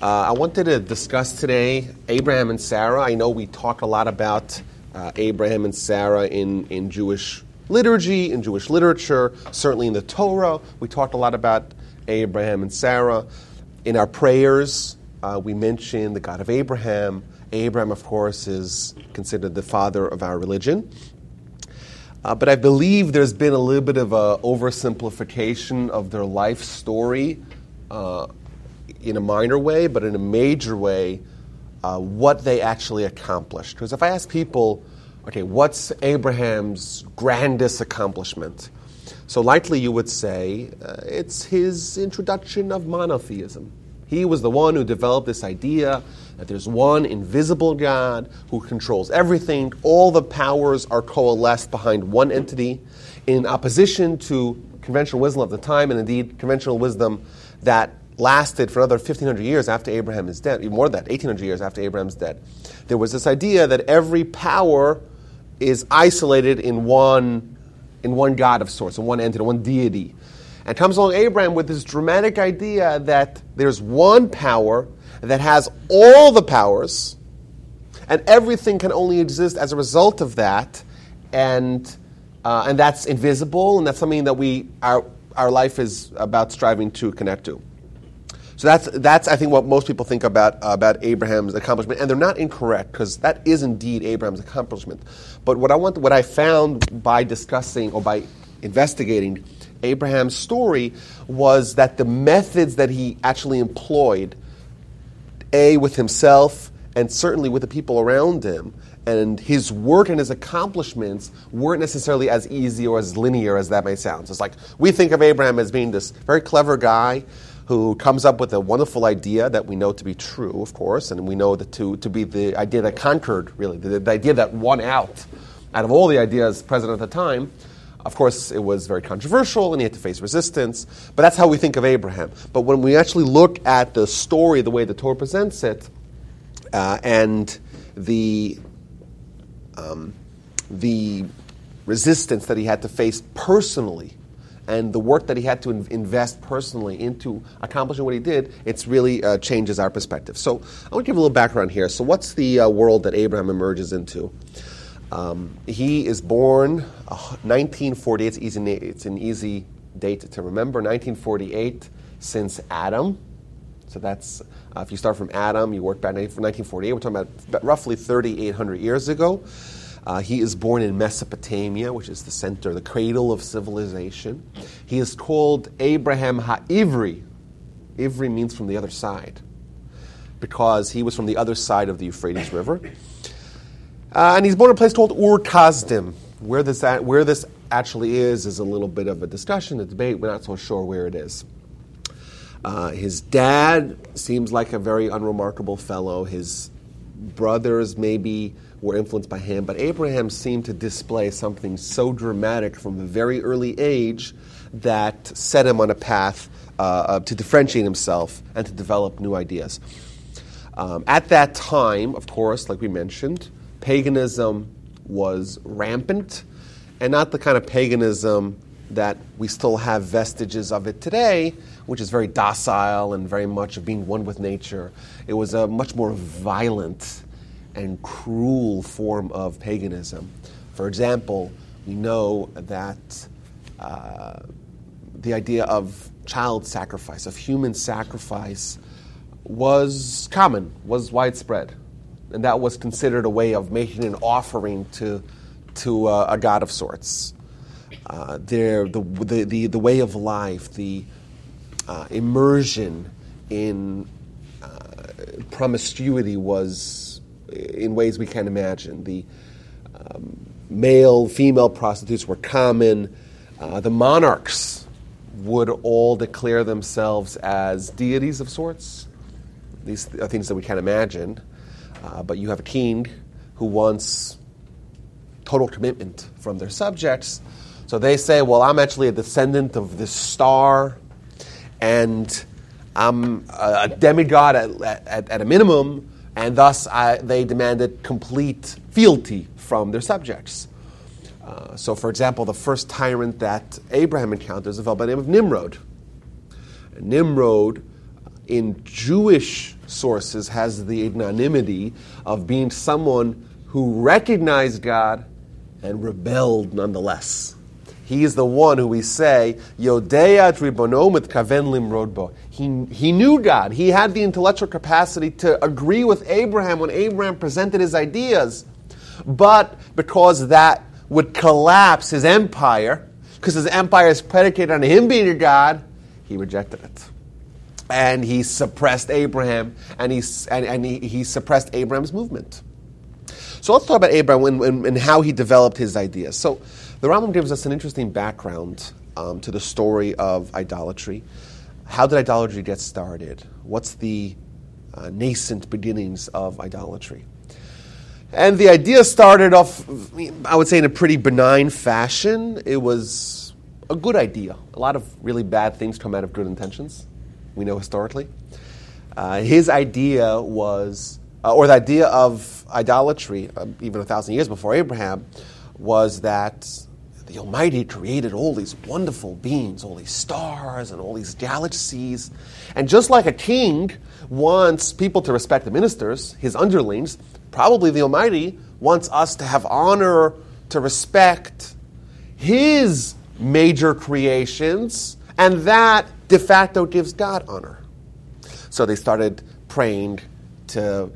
Uh, I wanted to discuss today Abraham and Sarah. I know we talk a lot about uh, Abraham and Sarah in, in Jewish liturgy, in Jewish literature, certainly in the Torah. We talked a lot about Abraham and Sarah. In our prayers, uh, we mention the God of Abraham. Abraham, of course, is considered the father of our religion. Uh, but I believe there's been a little bit of a oversimplification of their life story uh, in a minor way, but in a major way, uh, what they actually accomplished. Because if I ask people, okay, what's Abraham's grandest accomplishment? So likely you would say uh, it's his introduction of monotheism. He was the one who developed this idea that there's one invisible God who controls everything. All the powers are coalesced behind one entity in opposition to conventional wisdom of the time, and indeed conventional wisdom that lasted for another 1500 years after Abraham is dead, even more than that, 1800 years after Abraham's dead. There was this idea that every power is isolated in one, in one God of sorts, in one entity, one deity. And comes along Abraham with this dramatic idea that there's one power that has all the powers, and everything can only exist as a result of that, and, uh, and that's invisible, and that's something that we, our, our life is about striving to connect to. So that's, that's I think, what most people think about, uh, about Abraham's accomplishment. And they're not incorrect, because that is indeed Abraham's accomplishment. But what I, want, what I found by discussing or by investigating Abraham's story was that the methods that he actually employed, A, with himself, and certainly with the people around him, and his work and his accomplishments weren't necessarily as easy or as linear as that may sound. So it's like we think of Abraham as being this very clever guy who comes up with a wonderful idea that we know to be true, of course, and we know that to, to be the idea that conquered, really, the, the idea that won out out of all the ideas present at the time. Of course, it was very controversial and he had to face resistance, but that's how we think of Abraham. But when we actually look at the story, the way the Torah presents it, uh, and the, um, the resistance that he had to face personally and the work that he had to in- invest personally into accomplishing what he did, it's really uh, changes our perspective. So I want to give a little background here. So what's the uh, world that Abraham emerges into? Um, he is born uh, 1948. It's, easy, it's an easy date to remember. 1948 since Adam. So that's uh, if you start from Adam, you work back to 1948. We're talking about roughly 3,800 years ago. Uh, he is born in Mesopotamia, which is the center, the cradle of civilization. He is called Abraham Ha'ivri. Ivri means from the other side, because he was from the other side of the Euphrates River. Uh, and he's born in a place called Ur Kasdim. Where this, where this actually is is a little bit of a discussion, a debate. We're not so sure where it is. Uh, his dad seems like a very unremarkable fellow. His brothers maybe were influenced by him, but Abraham seemed to display something so dramatic from a very early age that set him on a path uh, to differentiate himself and to develop new ideas. Um, at that time, of course, like we mentioned, paganism was rampant, and not the kind of paganism that we still have vestiges of it today, which is very docile and very much of being one with nature. It was a much more violent and cruel form of paganism. For example, we know that uh, the idea of child sacrifice, of human sacrifice, was common, was widespread. And that was considered a way of making an offering to, to uh, a god of sorts. Uh, there, the, the, the, the, way of life, the uh, immersion in uh, promiscuity was in ways we can't imagine. The um, male, female prostitutes were common. Uh, the monarchs would all declare themselves as deities of sorts. These are things that we can't imagine. Uh, but you have a king who wants total commitment from their subjects. So they say, Well, I'm actually a descendant of this star, and I'm a demigod at, at, at a minimum and thus they demanded complete fealty from their subjects. Uh, so, for example, the first tyrant that Abraham encounters is a fellow by the name of Nimrod. Nimrod in Jewish sources has the anonymity of being someone who recognized God and rebelled nonetheless. He is the one who we say, Yodea Ribono Kaven Limrodbo. He, he knew God. He had the intellectual capacity to agree with Abraham when Abraham presented his ideas. But because that would collapse his empire, because his empire is predicated on him being a God, he rejected it. And he suppressed Abraham, and he, and, and he, he suppressed Abraham's movement. So let's talk about Abraham and, and, and how he developed his ideas. So the Rambam gives us an interesting background um, to the story of idolatry. How did idolatry get started? What's the uh, nascent beginnings of idolatry? And the idea started off, I would say, in a pretty benign fashion. It was a good idea. A lot of really bad things come out of good intentions, we know historically. Uh, his idea was, uh, or the idea of idolatry, uh, even a thousand years before Abraham, was that the Almighty created all these wonderful beings, all these stars and all these galaxies. And just like a king wants people to respect the ministers, his underlings, probably the Almighty wants us to have honor, to respect his major creations, and that de facto gives God honor. So they started praying to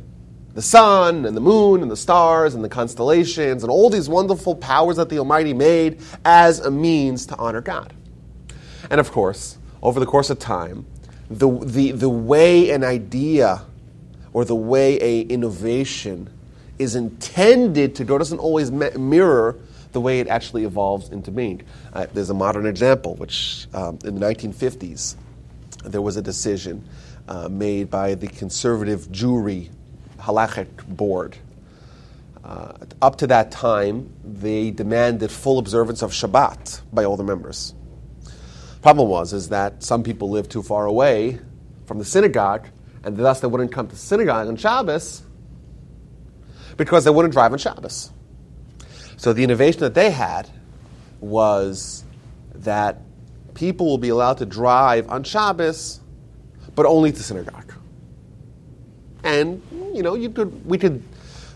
the sun and the moon and the stars and the constellations and all these wonderful powers that the Almighty made as a means to honor God. And of course, over the course of time, the, the, the way an idea or the way a innovation is intended to go doesn't always mirror the way it actually evolves into being. Uh, there's a modern example, which um, in the 1950s, there was a decision uh, made by the conservative Jewry halachic board. Uh, up to that time, they demanded full observance of Shabbat by all the members. Problem was is that some people lived too far away from the synagogue, and thus they wouldn't come to synagogue on Shabbos because they wouldn't drive on Shabbos. So the innovation that they had was that people will be allowed to drive on Shabbos, but only to synagogue. And you know, you could we could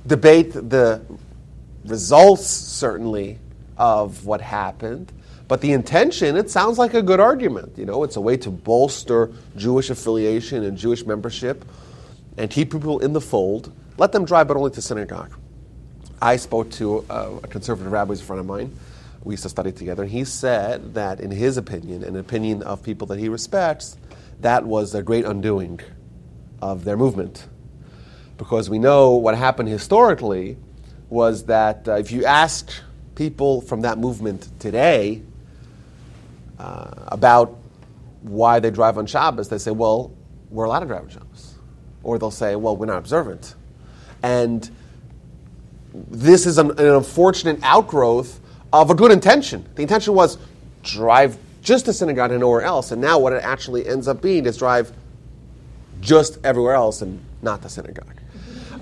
debate the results certainly of what happened, but the intention it sounds like a good argument. You know, it's a way to bolster Jewish affiliation and Jewish membership, and keep people in the fold. Let them drive, but only to synagogue. I spoke to a, a conservative rabbi, who's a friend of mine. We used to study together, and he said that, in his opinion, an opinion of people that he respects, that was a great undoing of their movement because we know what happened historically was that uh, if you ask people from that movement today uh, about why they drive on Shabbos, they say, well, we're allowed to drive on Shabbos. Or they'll say, well, we're not observant. And this is an, an unfortunate outgrowth of a good intention. The intention was drive just to synagogue and nowhere else. And now what it actually ends up being is drive just everywhere else and not the synagogue.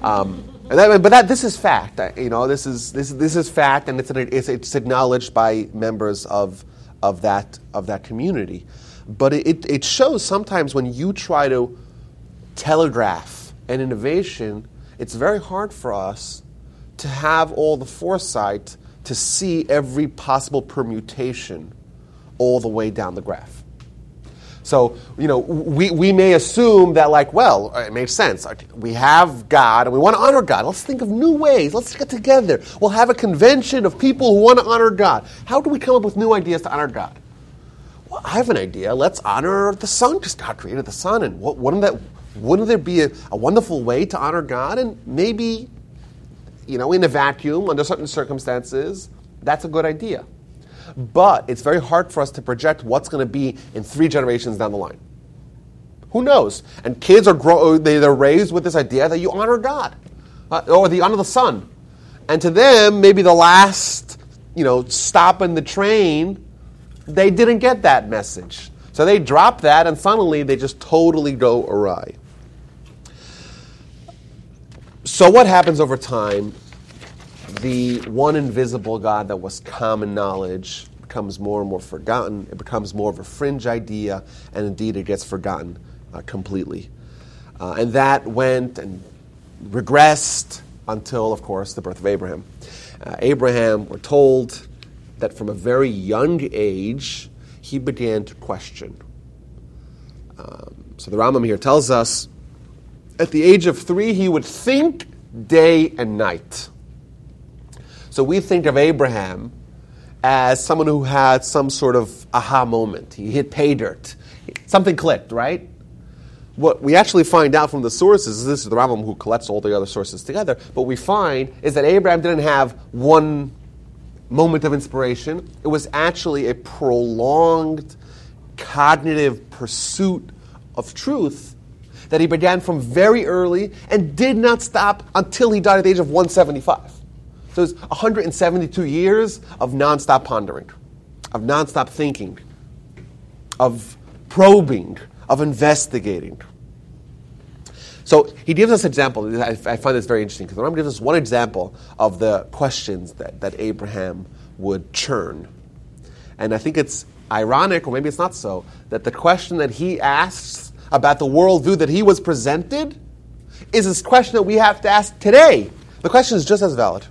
Um, that, but that this is fact. You know, this is this this is fact, and it's it's, it's acknowledged by members of of that of that community. But it, it shows sometimes when you try to telegraph an innovation, it's very hard for us to have all the foresight to see every possible permutation all the way down the graph. So, you know, we, we may assume that, like, well, it makes sense. We have God and we want to honor God. Let's think of new ways. Let's get together. We'll have a convention of people who want to honor God. How do we come up with new ideas to honor God? Well, I have an idea. Let's honor the sun because God created the sun. And what, wouldn't, that, wouldn't there be a, a wonderful way to honor God? And maybe, you know, in a vacuum, under certain circumstances, that's a good idea but it's very hard for us to project what's going to be in three generations down the line. Who knows? And kids are grow, they, they're raised with this idea that you honor God uh, or the honor the sun. And to them, maybe the last, you know, stop in the train, they didn't get that message. So they drop that, and suddenly they just totally go awry. So what happens over time the one invisible God that was common knowledge becomes more and more forgotten. It becomes more of a fringe idea, and indeed it gets forgotten uh, completely. Uh, and that went and regressed until, of course, the birth of Abraham. Uh, Abraham, we're told that from a very young age, he began to question. Um, so the Rambam here tells us at the age of three, he would think day and night. So we think of Abraham as someone who had some sort of aha moment. He hit pay dirt. Something clicked, right? What we actually find out from the sources, this is the Rambam who collects all the other sources together, what we find is that Abraham didn't have one moment of inspiration. It was actually a prolonged cognitive pursuit of truth that he began from very early and did not stop until he died at the age of 175. So it's 172 years of nonstop pondering, of nonstop thinking, of probing, of investigating. So he gives us an example. I, find this very interesting because the Rambam gives us one example of the questions that, that Abraham would churn. And I think it's ironic, or maybe it's not so, that the question that he asks about the worldview that he was presented is this question that we have to ask today. The question is just as valid.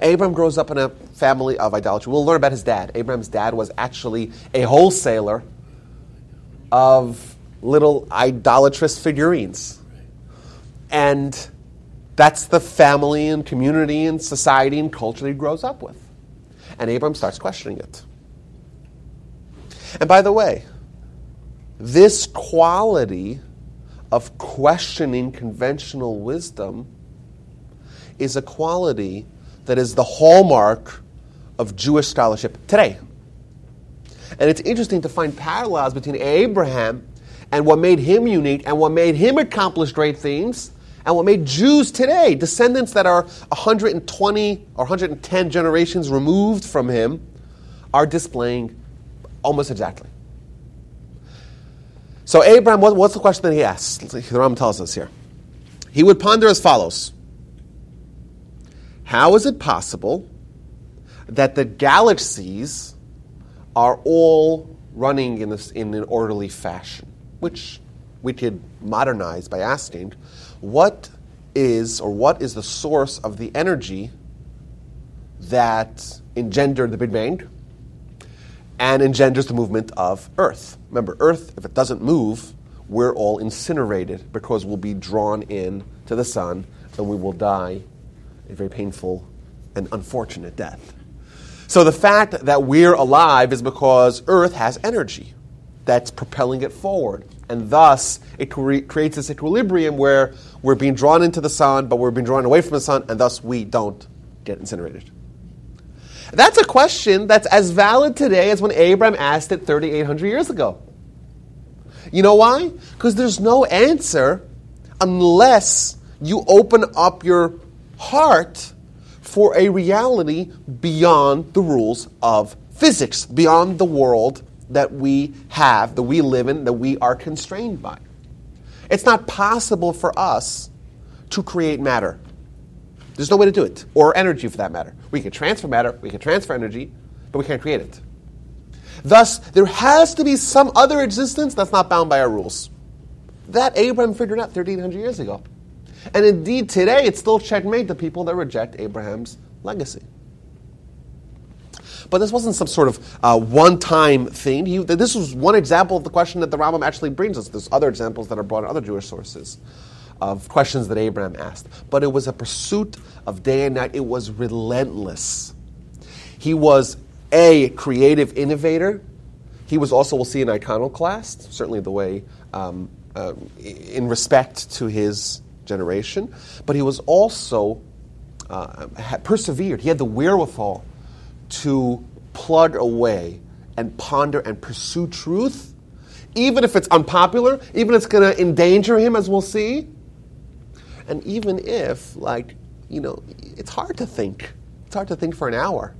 Abram grows up in a family of idolatry. We'll learn about his dad. Abraham's dad was actually a wholesaler of little idolatrous figurines. And that's the family and community and society and culture that he grows up with. And Abram starts questioning it. And by the way, this quality of questioning conventional wisdom is a quality that is the hallmark of Jewish scholarship today. And it's interesting to find parallels between Abraham and what made him unique and what made him accomplish great things and what made Jews today, descendants that are 120 or 110 generations removed from him, are displaying almost exactly. So, Abraham, what's the question that he asks? The Ram tells us here. He would ponder as follows How is it possible that the galaxies are all running in, this, in an orderly fashion? Which we could modernize by asking, what is or what is the source of the energy that engendered the Big Bang? and engenders the movement of Earth. Remember, Earth, if it doesn't move, we're all incinerated because we'll be drawn in to the sun and we will die a very painful and unfortunate death. So the fact that we're alive is because Earth has energy that's propelling it forward. And thus, it cre- creates this equilibrium where we're being drawn into the sun, but we're being drawn away from the sun, and thus we don't get incinerated. That's a question that's as valid today as when Abraham asked it 3,800 years ago. You know why? Because there's no answer unless you open up your heart for a reality beyond the rules of physics, beyond the world that we have, that we live in, that we are constrained by. It's not possible for us to create matter. There's no way to do it, or energy for that matter. We can transfer matter, we can transfer energy, but we can't create it. Thus, there has to be some other existence that's not bound by our rules. That Abraham figured out 1,300 years ago. And indeed, today, it's still checkmate the people that reject Abraham's legacy. But this wasn't some sort of uh, one time thing. He, this was one example of the question that the Rambam actually brings us. There's other examples that are brought in other Jewish sources of questions that Abraham asked. But it was a pursuit of day and night, it was relentless. He was a creative innovator. He was also, we'll see, an iconoclast, certainly the way um, uh, in respect to his generation. But he was also uh, persevered. He had the wherewithal to plug away and ponder and pursue truth, even if it's unpopular, even if it's going to endanger him, as we'll see. And even if, like, you know, it's hard to think. It's hard to think for an hour.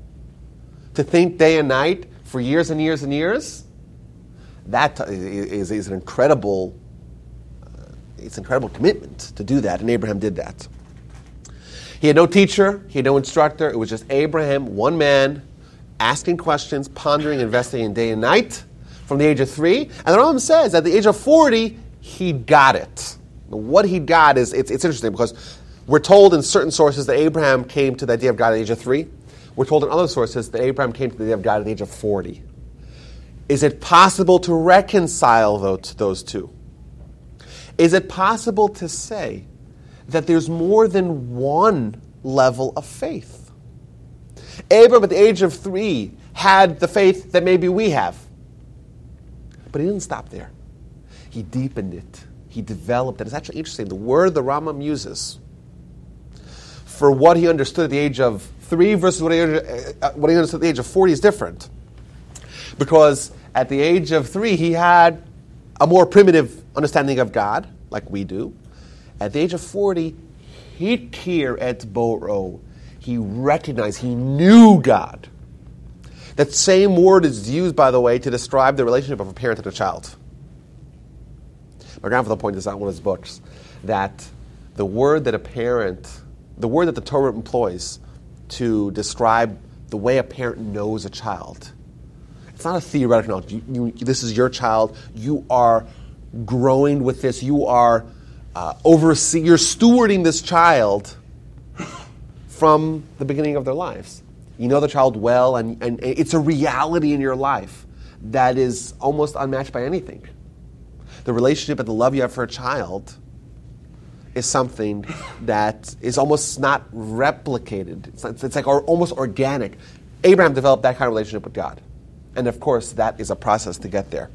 To think day and night for years and years and years, that is, is an incredible, it's incredible commitment to do that. And Abraham did that. He had no teacher, he had no instructor. It was just Abraham, one man, asking questions, pondering, investigating day and night from the age of three. And the Rambam says at the age of 40, he got it. What he got is, it's, it's interesting because we're told in certain sources that Abraham came to the idea of God at the age of three. We're told in other sources that Abraham came to the idea of God at the age of 40. Is it possible to reconcile those two? Is it possible to say that there's more than one level of faith? Abraham, at the age of three, had the faith that maybe we have. But he didn't stop there. He deepened it. He developed it. It's actually interesting. The word the Rambam uses for what he understood at the age of three versus what he, uh, what he understood at the age of 40 is different. Because at the age of three, he had a more primitive understanding of God, like we do. At the age of 40, he hikir et boro. He recognized, he knew God. That same word is used, by the way, to describe the relationship of a parent and a child. My grandfather pointed this out in one of his books that the word that a parent, the word that the Torah employs to describe the way a parent knows a child, it's not a theoretical knowledge. You, you, this is your child. You are growing with this. You are uh, overseeing, you're stewarding this child from the beginning of their lives. You know the child well, and, and it's a reality in your life that is almost unmatched by anything. The relationship and the love you have for a child is something that is almost not replicated. It's, it's like almost organic. Abraham developed that kind of relationship with God. And of course, that is a process to get there.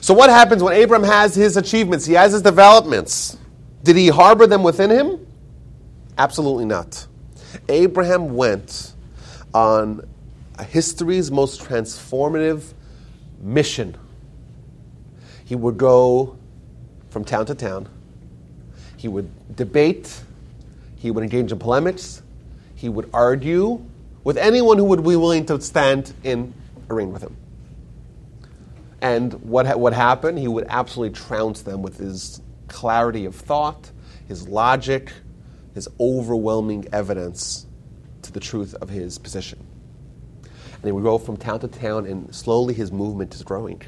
So, what happens when Abraham has his achievements? He has his developments. Did he harbor them within him? Absolutely not. Abraham went on history's most transformative mission. He would go from town to town. He would debate. He would engage in polemics. He would argue with anyone who would be willing to stand in a ring with him. And what, ha- what happened? He would absolutely trounce them with his clarity of thought, his logic, his overwhelming evidence to the truth of his position. And he would go from town to town, and slowly his movement is growing.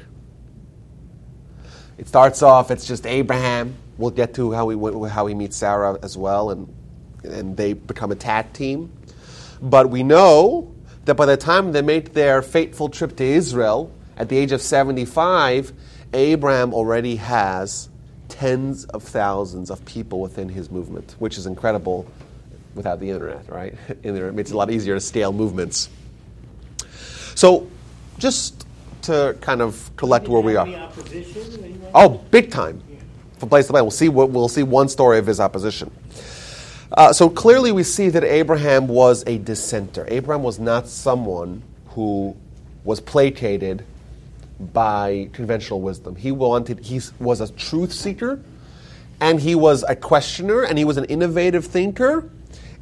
It starts off, it's just Abraham. We'll get to how he, how he meets Sarah as well, and, and they become a tag team. But we know that by the time they make their fateful trip to Israel, at the age of 75, Abraham already has tens of thousands of people within his movement, which is incredible without the internet, right? Internet makes it a lot easier to scale movements. So, just to kind of collect where we are. Oh, big time. From place to place. We'll see, we'll see one story of his opposition. Uh, so clearly, we see that Abraham was a dissenter. Abraham was not someone who was placated by conventional wisdom. He wanted, he was a truth seeker, and he was a questioner, and he was an innovative thinker,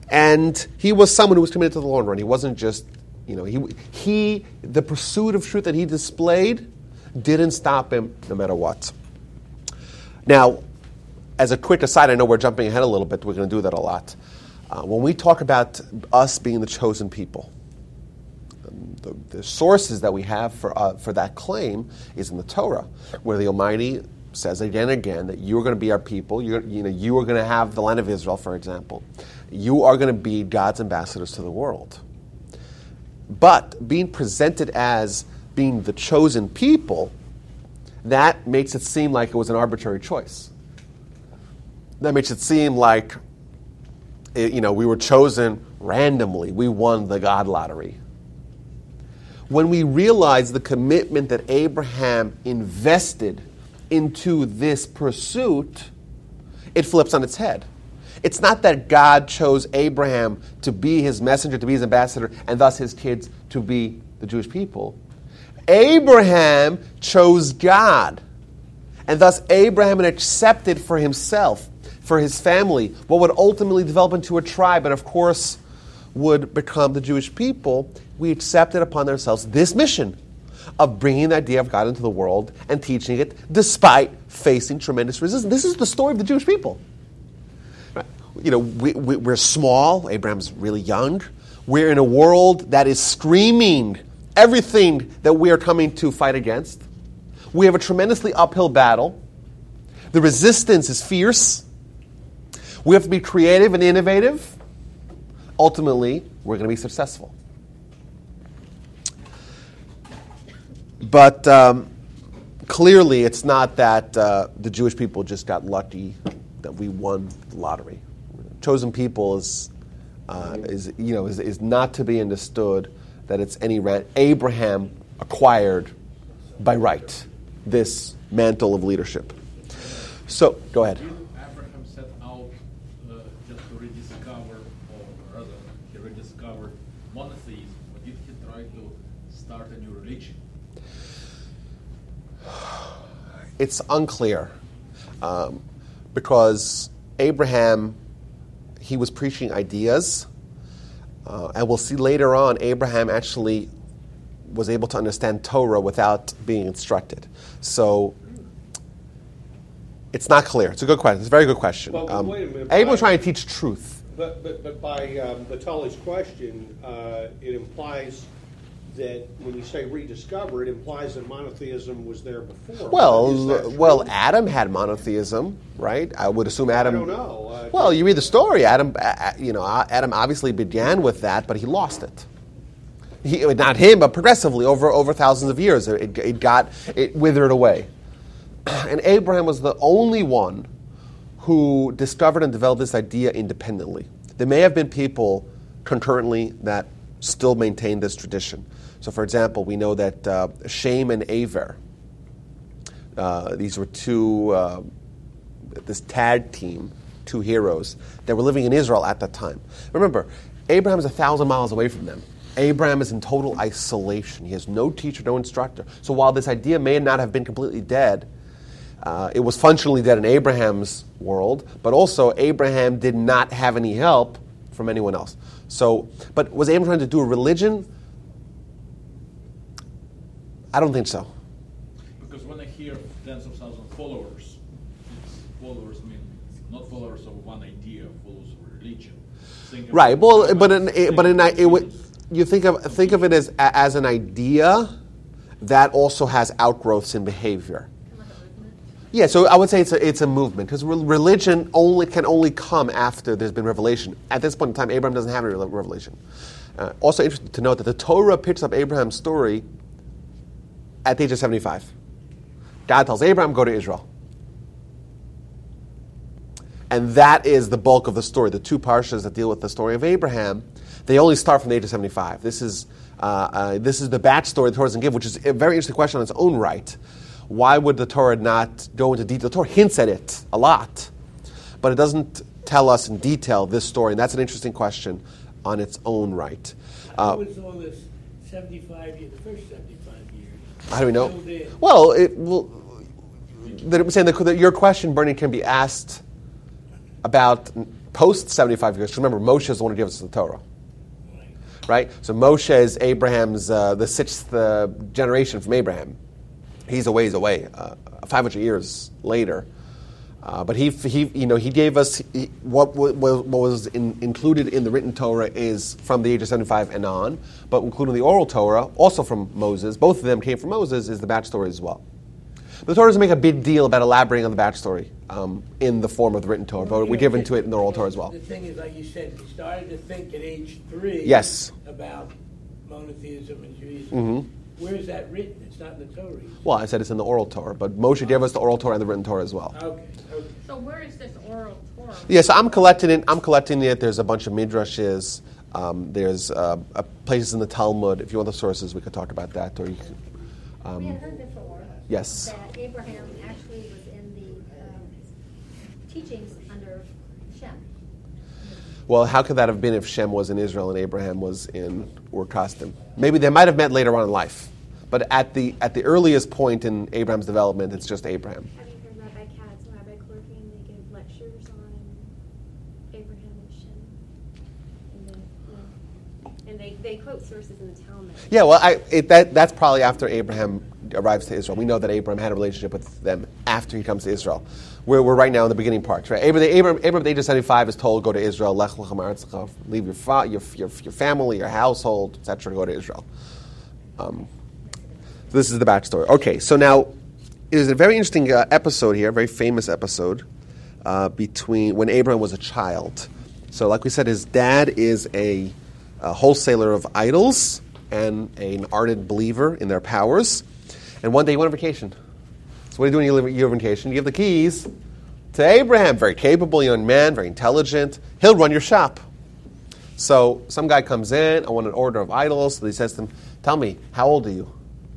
and he was someone who was committed to the long run. He wasn't just, you know, he, he the pursuit of truth that he displayed didn't stop him no matter what. Now, as a quick aside, I know we're jumping ahead a little bit. We're going to do that a lot. Uh, when we talk about us being the chosen people, the, the sources that we have for, uh, for that claim is in the Torah, where the Almighty says again and again that you are going to be our people. You're, you know, you are going to have the land of Israel, for example. You are going to be God's ambassadors to the world. But being presented as being the chosen people, that makes it seem like it was an arbitrary choice. That makes it seem like, you know, we were chosen randomly. We won the God lottery when we realize the commitment that Abraham invested into this pursuit, it flips on its head. It's not that God chose Abraham to be his messenger, to be his ambassador, and thus his kids to be the Jewish people. Abraham chose God. And thus Abraham accepted for himself, for his family, what would ultimately develop into a tribe, and of course would become the Jewish people we accepted upon ourselves this mission of bringing the idea of God into the world and teaching it despite facing tremendous resistance. This is the story of the Jewish people. You know, we, we, are small, Abraham's really young. We're in a world that is screaming everything that we are coming to fight against. We have a tremendously uphill battle. The resistance is fierce. We have to be creative and innovative. Ultimately, we're going to be successful. But um, clearly, it's not that uh, the Jewish people just got lucky that we won the lottery. Chosen people is, uh, is you know, is, is not to be understood that it's any rant. Abraham acquired by right this mantle of leadership. So, go ahead. Abraham set out uh, just to rediscover, or rather, he rediscovered monotheism, or did he try to start a new religion? It's unclear um, because Abraham, he was preaching ideas. Uh, and we'll see later on, Abraham actually was able to understand Torah without being instructed. So it's not clear. It's a good question. It's a very good question. Well, Um, wait a minute. Abraham was trying to teach truth. But, but, but by um, Batali's question, uh, it implies that when you say rediscover, it implies that monotheism was there before. Well, well, Adam had monotheism, right? I would assume Adam. I don't know. Uh, Well, you read the story. Adam, uh, uh, you know, uh, Adam obviously began with that, but he lost it. He, not him, but progressively over over thousands of years, it, it got it withered away. And Abraham was the only one who discovered and developed this idea independently. There may have been people concurrently that still maintain this tradition. So, for example, we know that uh, Shem and Aver, uh, these were two, uh, this tag team, two heroes that were living in Israel at that time. Remember, Abraham is a thousand miles away from them. Abraham is in total isolation. He has no teacher, no instructor. So while this idea may not have been completely dead, uh, it was functionally dead in Abraham's world, but also Abraham did not have any help from anyone else. So, but was Abraham trying to do a religion? I don't think so. Because when I hear tens of thousands of followers, followers mean not followers of one idea, followers of religion. Think Right. Well, but in, think but in about it you think of think of it as as an idea that also has outgrowths in behavior. Yeah, so I would say it's a, it's a movement because religion only can only come after there's been revelation. At this point in time, Abraham doesn't have any revelation. Uh, also interesting to note that the Torah picks up Abraham's story at the age of 75. God tells Abraham, go to Israel. And that is the bulk of the story. The two parshas that deal with the story of Abraham, they only start from the age of 75. This is, uh, uh, this is the backstory the Torah doesn't give, which is a very interesting question on its own right. Why would the Torah not go into detail? The Torah hints at it a lot, but it doesn't tell us in detail this story. And that's an interesting question on its own right. Uh, What was all this 75 years, the first 75 years? How do we know? Well, it, well that I'm saying that that your question, Bernie, can be asked about post 75 years. Remember, Moshe is the one who gives us the Torah. Right. Right? So Moshe is Abraham's, uh, the sixth uh, generation from Abraham. He's a ways away, uh, 500 years later. Uh, but he, he, you know, he gave us he, what, what was in, included in the written Torah is from the age of 75 and on, but including the oral Torah, also from Moses. Both of them came from Moses, is the backstory as well. The Torah doesn't make a big deal about elaborating on the backstory um, in the form of the written Torah, but we give into it in the oral Torah as well. The thing is, like you said, he started to think at age three Yes. about monotheism and Judaism. Mhm. Where is that written? It's not in the Torah. Well, I said it's in the oral Torah, but Moshe gave us the oral Torah and the written Torah as well. Okay, okay. So where is this oral Torah? Yeah, so I'm collecting it. I'm collecting it. There's a bunch of midrashes. Um, there's uh, uh, places in the Talmud. If you want the sources, we could talk about that. Or you can, We had um, heard before yes. that Abraham actually was in the um, teachings under Shem. Well, how could that have been if Shem was in Israel and Abraham was in Ur Kasdim? Maybe they might have met later on in life, but at the at the earliest point in Abraham's development, it's just Abraham. Have you heard Rabbi Katz and Rabbi? They give lectures on Abraham and Shem. And, yeah. and they, they quote sources in the Talmud. Yeah, well, I, it, that, that's probably after Abraham arrives to Israel. We know that Abraham had a relationship with them after he comes to Israel. We're, we're right now in the beginning parts, right? Abraham, Abraham, Abraham at the age of 75 is told, go to Israel, lech lecha leave your, fa- your, your, your family, your household, etc., go to Israel. Um, this is the backstory. Okay, so now there's a very interesting uh, episode here, a very famous episode uh, between when Abraham was a child. So, like we said, his dad is a, a wholesaler of idols and an ardent believer in their powers. And one day he went on vacation. So, what do you do when you live on vacation? You give the keys to Abraham, very capable young man, very intelligent. He'll run your shop. So, some guy comes in, I want an order of idols. So he says to him, Tell me, how old are you?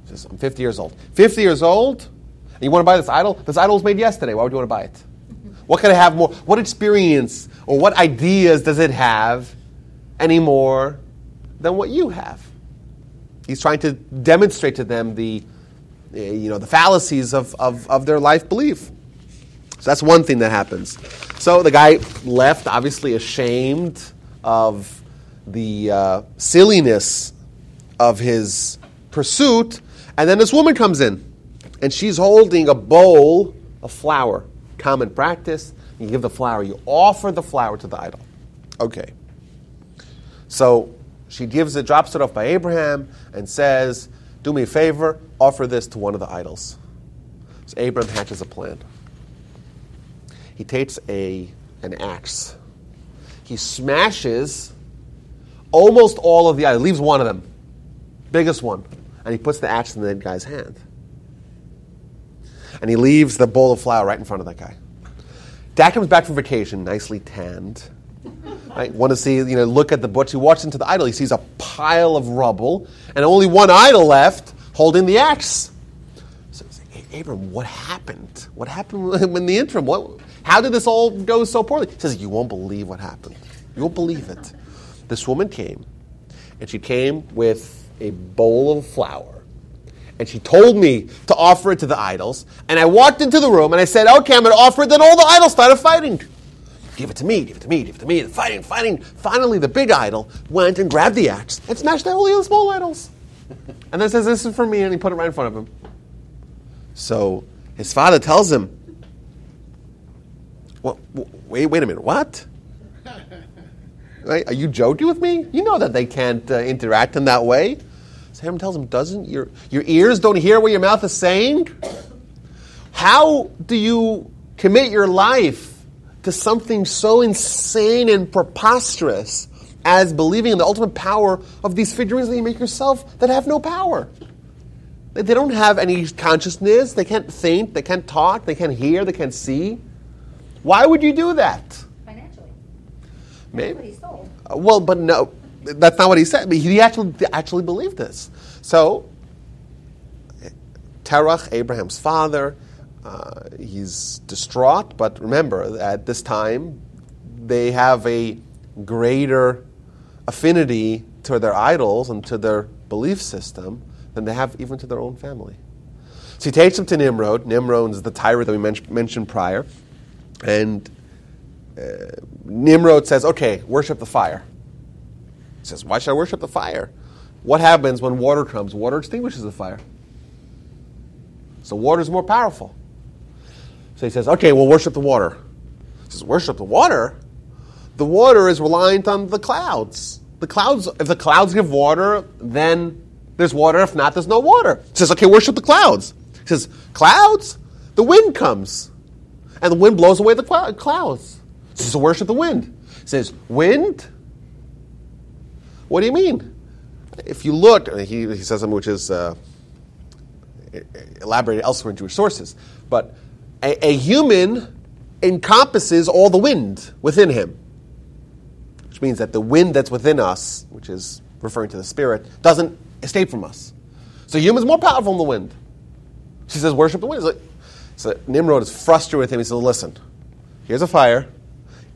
He says, I'm 50 years old. 50 years old? And you want to buy this idol? This idol was made yesterday. Why would you want to buy it? What can I have more? What experience or what ideas does it have any more than what you have? He's trying to demonstrate to them the, you know, the fallacies of, of, of their life belief. So that's one thing that happens. So the guy left, obviously ashamed of the uh, silliness of his pursuit, and then this woman comes in, and she's holding a bowl of flour common practice. You give the flour, you offer the flour to the idol. Okay. So she gives it, drops it off by Abraham, and says, Do me a favor, offer this to one of the idols. So Abram hatches a plan. He takes a, an axe. He smashes almost all of the idols, leaves one of them, biggest one, and he puts the axe in the dead guy's hand and he leaves the bowl of flour right in front of that guy. Dad comes back from vacation, nicely tanned. Right? Want to see, you know, look at the butcher. He walks into the idol. He sees a pile of rubble and only one idol left holding the axe. So Abram, what happened? What happened in the interim? What, how did this all go so poorly? He says, You won't believe what happened. You won't believe it. This woman came, and she came with a bowl of flour and she told me to offer it to the idols. And I walked into the room and I said, okay, I'm going to offer it. Then all the idols started fighting. Give it to me, give it to me, give it to me. Fighting, fighting. Finally, the big idol went and grabbed the axe and smashed down all the small idols. And then says, this is for me. And he put it right in front of him. So his father tells him, well, wait, wait a minute, what? Right? Are you joking with me? You know that they can't uh, interact in that way. So Sam tells him, Doesn't your, your ears don't hear what your mouth is saying? How do you commit your life to something so insane and preposterous as believing in the ultimate power of these figurines that you make yourself that have no power? They don't have any consciousness. They can't think. They can't talk. They can't hear. They can't see. Why would you do that? Financially. Maybe. what he's told. Uh, well, but no that's not what he said. But he actually actually believed this. So Terach, Abraham's father, uh, he's distraught. But remember, at this time, they have a greater affinity to their idols and to their belief system than they have even to their own family. So he takes them to Nimrod. Nimrod is the tyrant that we men- mentioned prior. And uh, Nimrod says, okay, worship the fire. He says, Why should I worship the fire? What happens when water comes? Water extinguishes the fire. So water is more powerful. So he says, Okay, we'll worship the water. He says, Worship the water? The water is reliant on the clouds. The clouds, if the clouds give water, then there's water. If not, there's no water. He says, Okay, worship the clouds. He says, Clouds? The wind comes. And the wind blows away the clouds. He says, Worship the wind. He says, Wind? What do you mean? If you look, he, he says something which is uh, elaborated elsewhere in Jewish sources, but a, a human encompasses all the wind within him, which means that the wind that's within us, which is referring to the spirit, doesn't escape from us. So human's more powerful than the wind. She says, worship the wind. Like, so Nimrod is frustrated with him. He says, listen, here's a fire.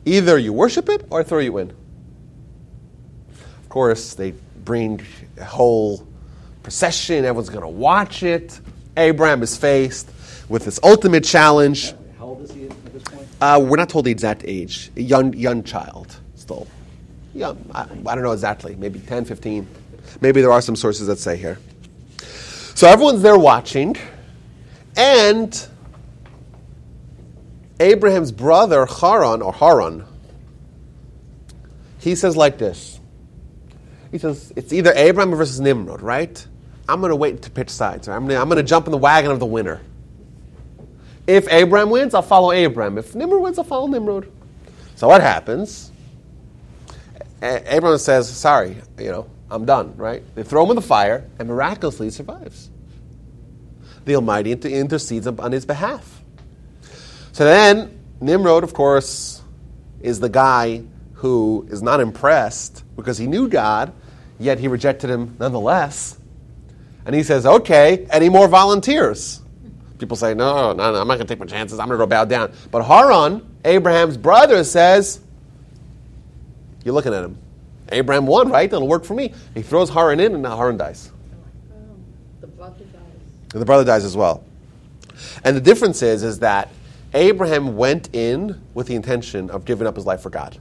Either you worship it or I throw you in Of course, they bring a whole procession. Everyone's going to watch it. Abraham is faced with this ultimate challenge. How old is he at this point? Uh, we're not told the exact age. A young, young child Young. I, I don't know exactly. Maybe 10, 15. Maybe there are some sources that say here. So everyone's there watching. And Abraham's brother, Haran, or Haran, he says like this he says it's either Abraham versus Nimrod, right? I'm going to wait to pitch sides. To, I'm going to jump in the wagon of the winner. If Abraham wins, I'll follow Abraham. If Nimrod wins, I'll follow Nimrod. So what happens? Abraham says, "Sorry, you know, I'm done." Right? They throw him in the fire, and miraculously he survives. The Almighty inter- intercedes on his behalf. So then Nimrod, of course, is the guy who is not impressed because he knew God, yet he rejected him nonetheless. And he says, "Okay, any more volunteers?" People say, no, no, no, I'm not going to take my chances. I'm going to go bow down. But Haran, Abraham's brother, says, You're looking at him. Abraham won, right? It'll work for me. He throws Haran in, and now Haran dies. The brother dies. And the brother dies as well. And the difference is, is that Abraham went in with the intention of giving up his life for God.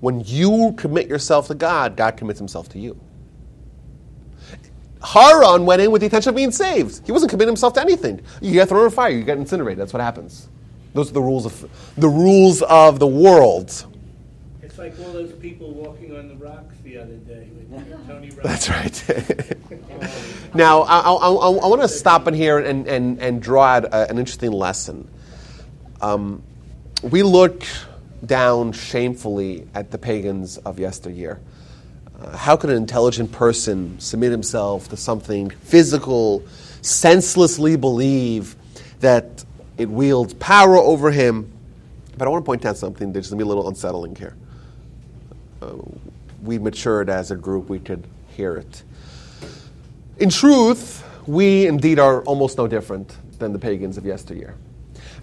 When you commit yourself to God, God commits himself to you. Haran went in with the intention of being saved. He wasn't committing himself to anything. You get thrown in a fire, you get incinerated. That's what happens. Those are the rules of the rules of the world. It's like all those people walking on the rocks the other day with Tony Robbins. That's right. now, I, I, I, I want to stop in here and, and, and draw out a, an interesting lesson. Um, we look down shamefully at the pagans of yesteryear. Uh, how could an intelligent person submit himself to something physical, senselessly believe that it wields power over him? But I want to point out something that's going to be a little unsettling here. We matured as a group, we could hear it. In truth, we indeed are almost no different than the pagans of yesteryear.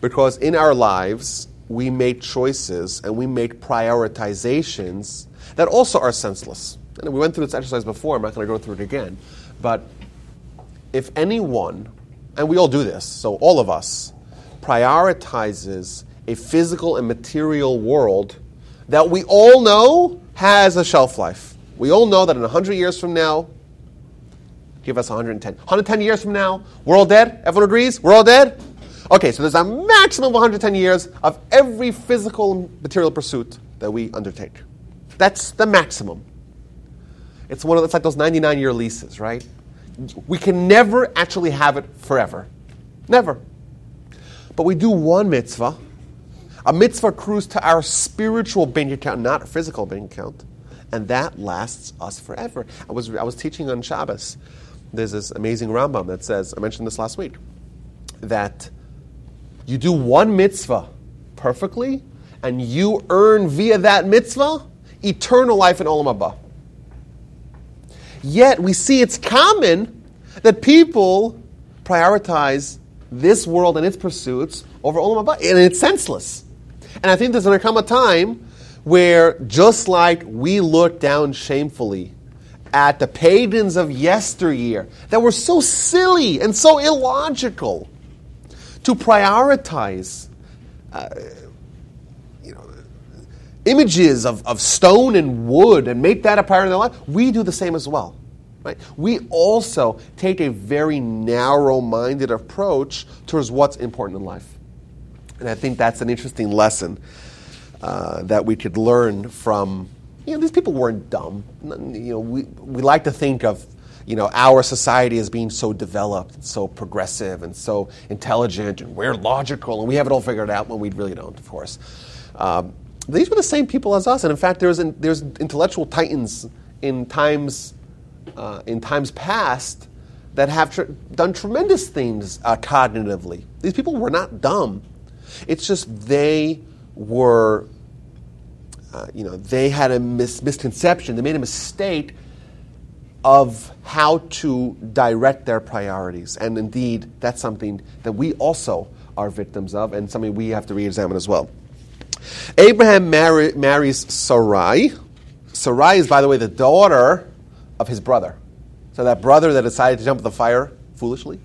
Because in our lives, we make choices and we make prioritizations that also are senseless. And we went through this exercise before, I'm not going to go through it again. But if anyone, and we all do this, so all of us, prioritizes a physical and material world that we all know has a shelf life. We all know that in 100 years from now, give us 110. 110 years from now, we're all dead? Everyone agrees? We're all dead? Okay, so there's a maximum of 110 years of every physical material pursuit that we undertake. That's the maximum. It's one of it's like those 99 year leases, right? We can never actually have it forever. Never. But we do one mitzvah. A mitzvah accrues to our spiritual bank account, not a physical bank account. And that lasts us forever. I was, I was teaching on Shabbos. There's this amazing Rambam that says, I mentioned this last week, that you do one mitzvah perfectly, and you earn via that mitzvah eternal life in Olam Haba. Yet we see it's common that people prioritize this world and its pursuits over Olam Haba, and it's senseless. And I think there's going to come a time where, just like we look down shamefully at the pagans of yesteryear that were so silly and so illogical to prioritize uh, you know, images of, of stone and wood and make that a part of their life, we do the same as well. Right? We also take a very narrow minded approach towards what's important in life. And I think that's an interesting lesson uh, that we could learn from. You know, these people weren't dumb. You know, we, we like to think of you know, our society as being so developed so progressive and so intelligent and we're logical and we have it all figured out when we really don't, of course. Um, these were the same people as us, and in fact, there's, there's intellectual titans in times, uh, in times past that have tr- done tremendous things uh, cognitively. These people were not dumb. It's just they were, uh, you know, they had a mis- misconception. They made a mistake of how to direct their priorities. And indeed, that's something that we also are victims of and something we have to re examine as well. Abraham marries Sarai. Sarai is, by the way, the daughter of his brother. So that brother that decided to jump the fire foolishly.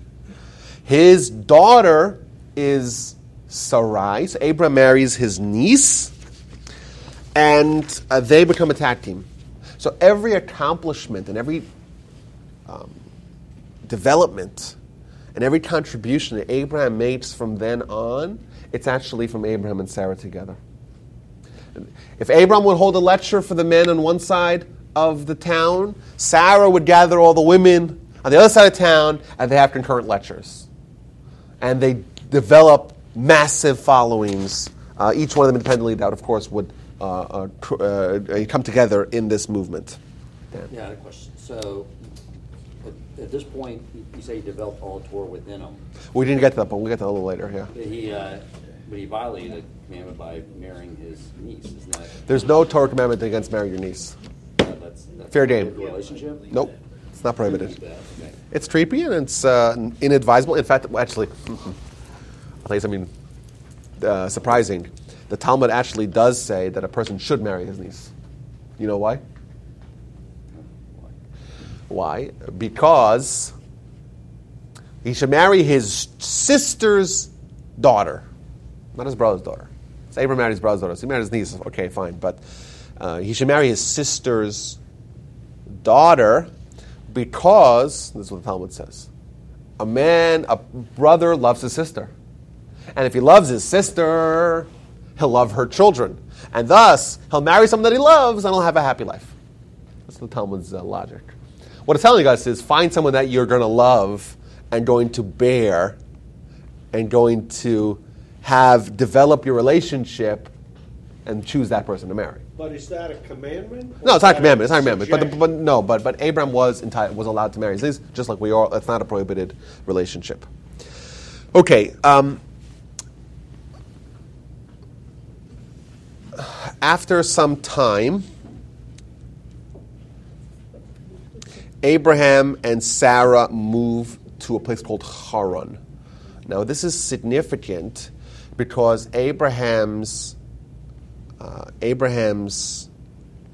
His daughter is Sarai. So Abraham marries his niece, and uh, they become a tag team. So every accomplishment and every um, development and every contribution that Abraham makes from then on, it's actually from Abraham and Sarah together. If Abraham would hold a lecture for the men on one side of the town, Sarah would gather all the women on the other side of town, and they have concurrent lectures. And they develop massive followings, uh, each one of them independently, that of course would uh, uh, uh, come together in this movement. Dan? Yeah, I had a question. So, at, at this point, you- you say he developed all Torah within him. We didn't get to that, but we'll get to that a little later, yeah. He, uh, but he violated the commandment by marrying his niece, isn't that? There's no Torah commandment against marrying your niece. that- that's, that's Fair game. Relationship? Nope, it's not prohibited. Okay. It's creepy and it's uh, inadvisable. In fact, actually, I'll tell you something uh, surprising. The Talmud actually does say that a person should marry his niece. You know why? Why? Because he should marry his sister's daughter, not his brother's daughter. So Abraham married his brother's daughter. So he married his niece. Okay, fine. But uh, he should marry his sister's daughter because, this is what the Talmud says, a man, a brother loves his sister. And if he loves his sister, he'll love her children. And thus, he'll marry someone that he loves and he'll have a happy life. That's the Talmud's uh, logic. What it's telling us is find someone that you're going to love and going to bear and going to have develop your relationship and choose that person to marry. But is that a commandment? No, it's not a commandment. It's not a commandment. But, the, but no, but but Abraham was entitled, was allowed to marry his niece, just like we are. It's not a prohibited relationship. Okay. Um, after some time, Abraham and Sarah move to a place called Haran. Now, this is significant because Abraham's uh, Abraham's,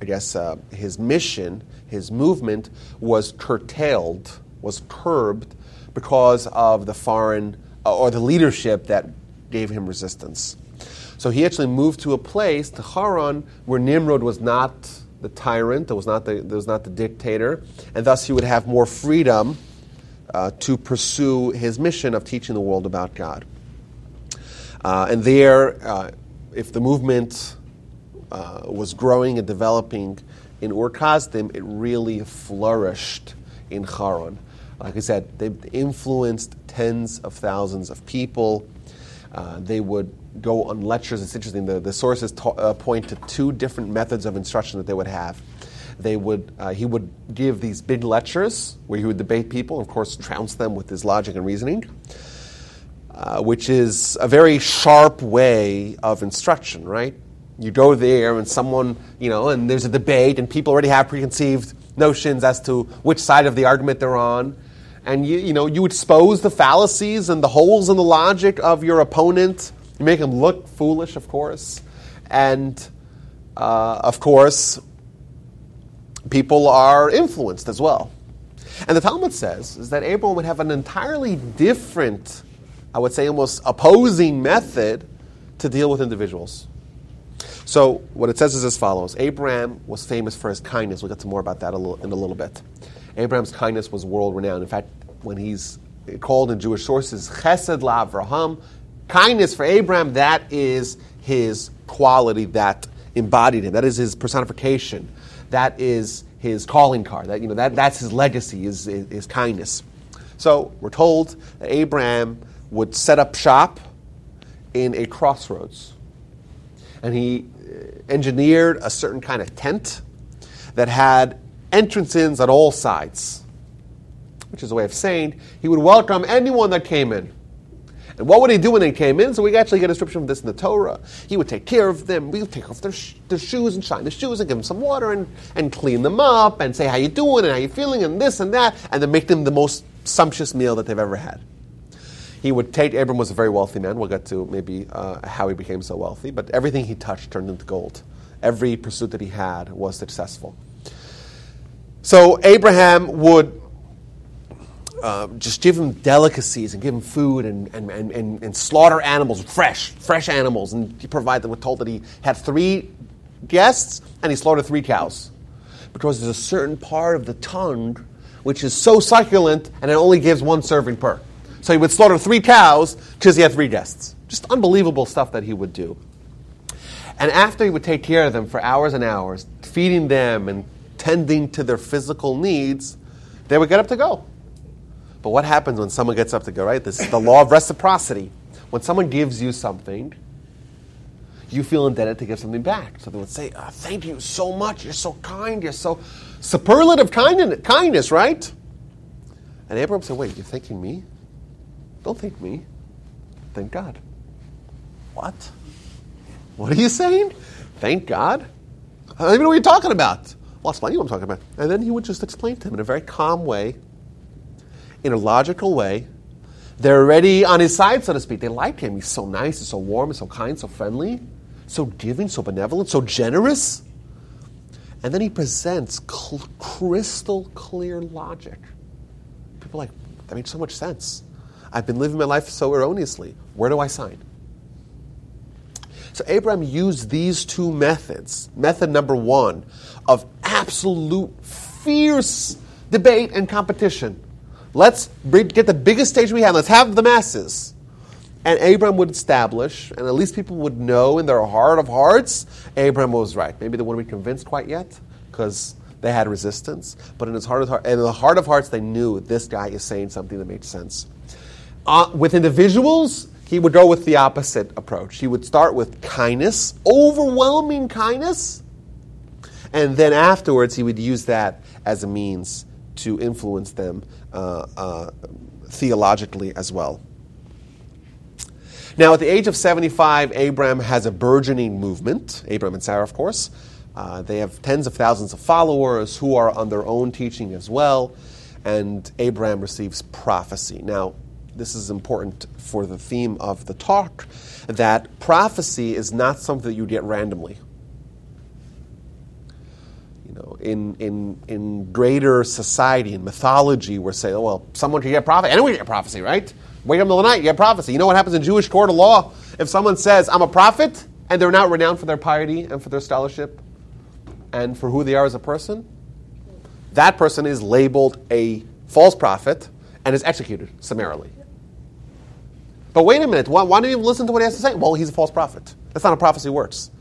I guess, uh, his mission, his movement was curtailed, was curbed because of the foreign uh, or the leadership that gave him resistance. So he actually moved to a place, to Haran, where Nimrod was not the tyrant, there was not the, was not the dictator, and thus he would have more freedom uh, to pursue his mission of teaching the world about God. Uh, and there, uh, if the movement uh, was growing and developing in Ur Kasdim, it really flourished in Haran. Like I said, they influenced tens of thousands of people. Uh, they would go on lectures. It's interesting. The, the sources ta- uh, point to two different methods of instruction that they would have. They would, uh, he would give these big lectures where he would debate people, of course, trounce them with his logic and reasoning, uh, which is a very sharp way of instruction, right? You go there and someone, you know, and there's a debate, and people already have preconceived notions as to which side of the argument they're on. And you, you know, you expose the fallacies and the holes in the logic of your opponent. You make him look foolish, of course. And, uh, of course, people are influenced as well. And the Talmud says is that Abraham would have an entirely different, I would say almost opposing method to deal with individuals. So what it says is as follows: Abraham was famous for his kindness. We'll get to more about that a little, in a little bit. Abraham's kindness was world renowned. In fact, when he's called in Jewish sources Chesed LaAvraham, kindness for Abraham, that is his quality that embodied him. That is his personification. That is his calling card. That you know that, that's his legacy. Is, is, is kindness. So we're told that Abraham would set up shop in a crossroads and he uh, engineered a certain kind of tent that had entrances at all sides, which is a way of saying he would welcome anyone that came in. And what would he do when they came in? So we actually get a description of this in the Torah. He would take care of them. We would take off their, sh- their shoes and shine their shoes and give them some water and, and clean them up and say how you doing and how you feeling and this and that and then make them the most sumptuous meal that they've ever had. He would take, Abram was a very wealthy man. We'll get to maybe uh, how he became so wealthy, but everything he touched turned into gold. Every pursuit that he had was successful. So Abraham would uh, just give him delicacies and give him food and, and, and, and, slaughter animals, fresh, fresh animals. And he provided them. We're told that he had three guests and he slaughtered three cows. Because there's a certain part of the tongue which is so succulent and it only gives one serving per. So he would slaughter three cows because he had three guests. Just unbelievable stuff that he would do. And after he would take care of them for hours and hours, feeding them and tending to their physical needs, they would get up to go. But what happens when someone gets up to go, right? This is the law of reciprocity. When someone gives you something, you feel indebted to give something back. So they would say, oh, Thank you so much. You're so kind. You're so superlative kindness, kindness, right? And Abraham said, Wait, you're thanking me? Don't thank me. Thank God. What? What are you saying? Thank God? I don't even know what you're talking about. Explain you what I'm talking about. And then he would just explain to him in a very calm way, in a logical way. They're already on his side, so to speak. They like him. He's so nice, he's so warm, he's so kind, so friendly, so giving, so benevolent, so generous. And then he presents cl- crystal clear logic. People are like, that makes so much sense. I've been living my life so erroneously. Where do I sign? So Abraham used these two methods. Method number one of absolute fierce debate and competition. Let's get the biggest stage we have. Let's have the masses. And Abraham would establish, and at least people would know in their heart of hearts, Abraham was right. Maybe they wouldn't be convinced quite yet, because they had resistance. But in his heart of heart, in the heart of hearts, they knew this guy is saying something that made sense. Uh, with individuals, he would go with the opposite approach. He would start with kindness, overwhelming kindness, and then afterwards he would use that as a means to influence them uh, uh, theologically as well. Now, at the age of 75, Abraham has a burgeoning movement. Abraham and Sarah, of course. Uh, they have tens of thousands of followers who are on their own teaching as well. And Abraham receives prophecy. Now, this is important for the theme of the talk, that prophecy is not something that you get randomly. You know, in, in, in greater society, in mythology, we're saying, well, someone can get prophecy. Anyone can get prophecy, right? Wake up in the middle of the night, you get prophecy. You know what happens in Jewish court of law? If someone says, I'm a prophet, and they're not renowned for their piety and for their scholarship and for who they are as a person, that person is labeled a false prophet and is executed summarily. But wait a minute, why, why don't you listen to what he has to say? Well, he's a false prophet. That's not how prophecy works.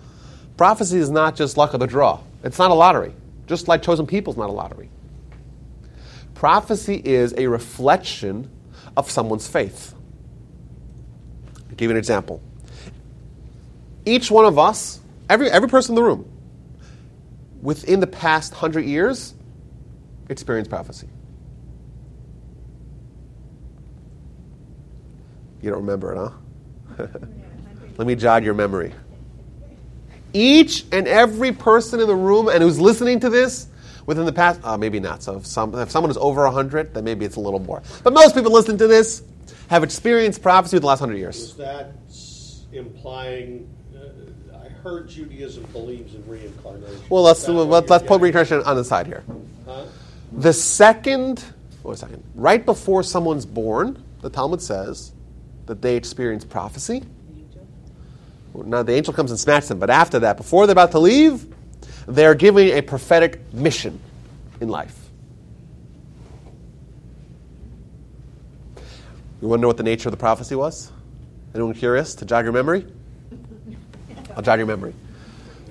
Prophecy is not just luck of the draw, it's not a lottery. Just like chosen people is not a lottery. Prophecy is a reflection of someone's faith. I'll give you an example. Each one of us, every, every person in the room, within the past hundred years, experienced prophecy. You don't remember it, huh? Let me jog your memory. Each and every person in the room and who's listening to this within the past, uh, maybe not. So if, some, if someone is over 100, then maybe it's a little more. But most people listening to this have experienced prophecy in the last 100 years. Is that implying? Uh, I heard Judaism believes in reincarnation. Well, let's let's, let's put reincarnation on the side here. Huh? The second, wait a second, right before someone's born, the Talmud says that they experience prophecy. Now the angel comes and smacks them, but after that, before they're about to leave, they're giving a prophetic mission in life. You want to know what the nature of the prophecy was? Anyone curious to jog your memory? I'll jog your memory.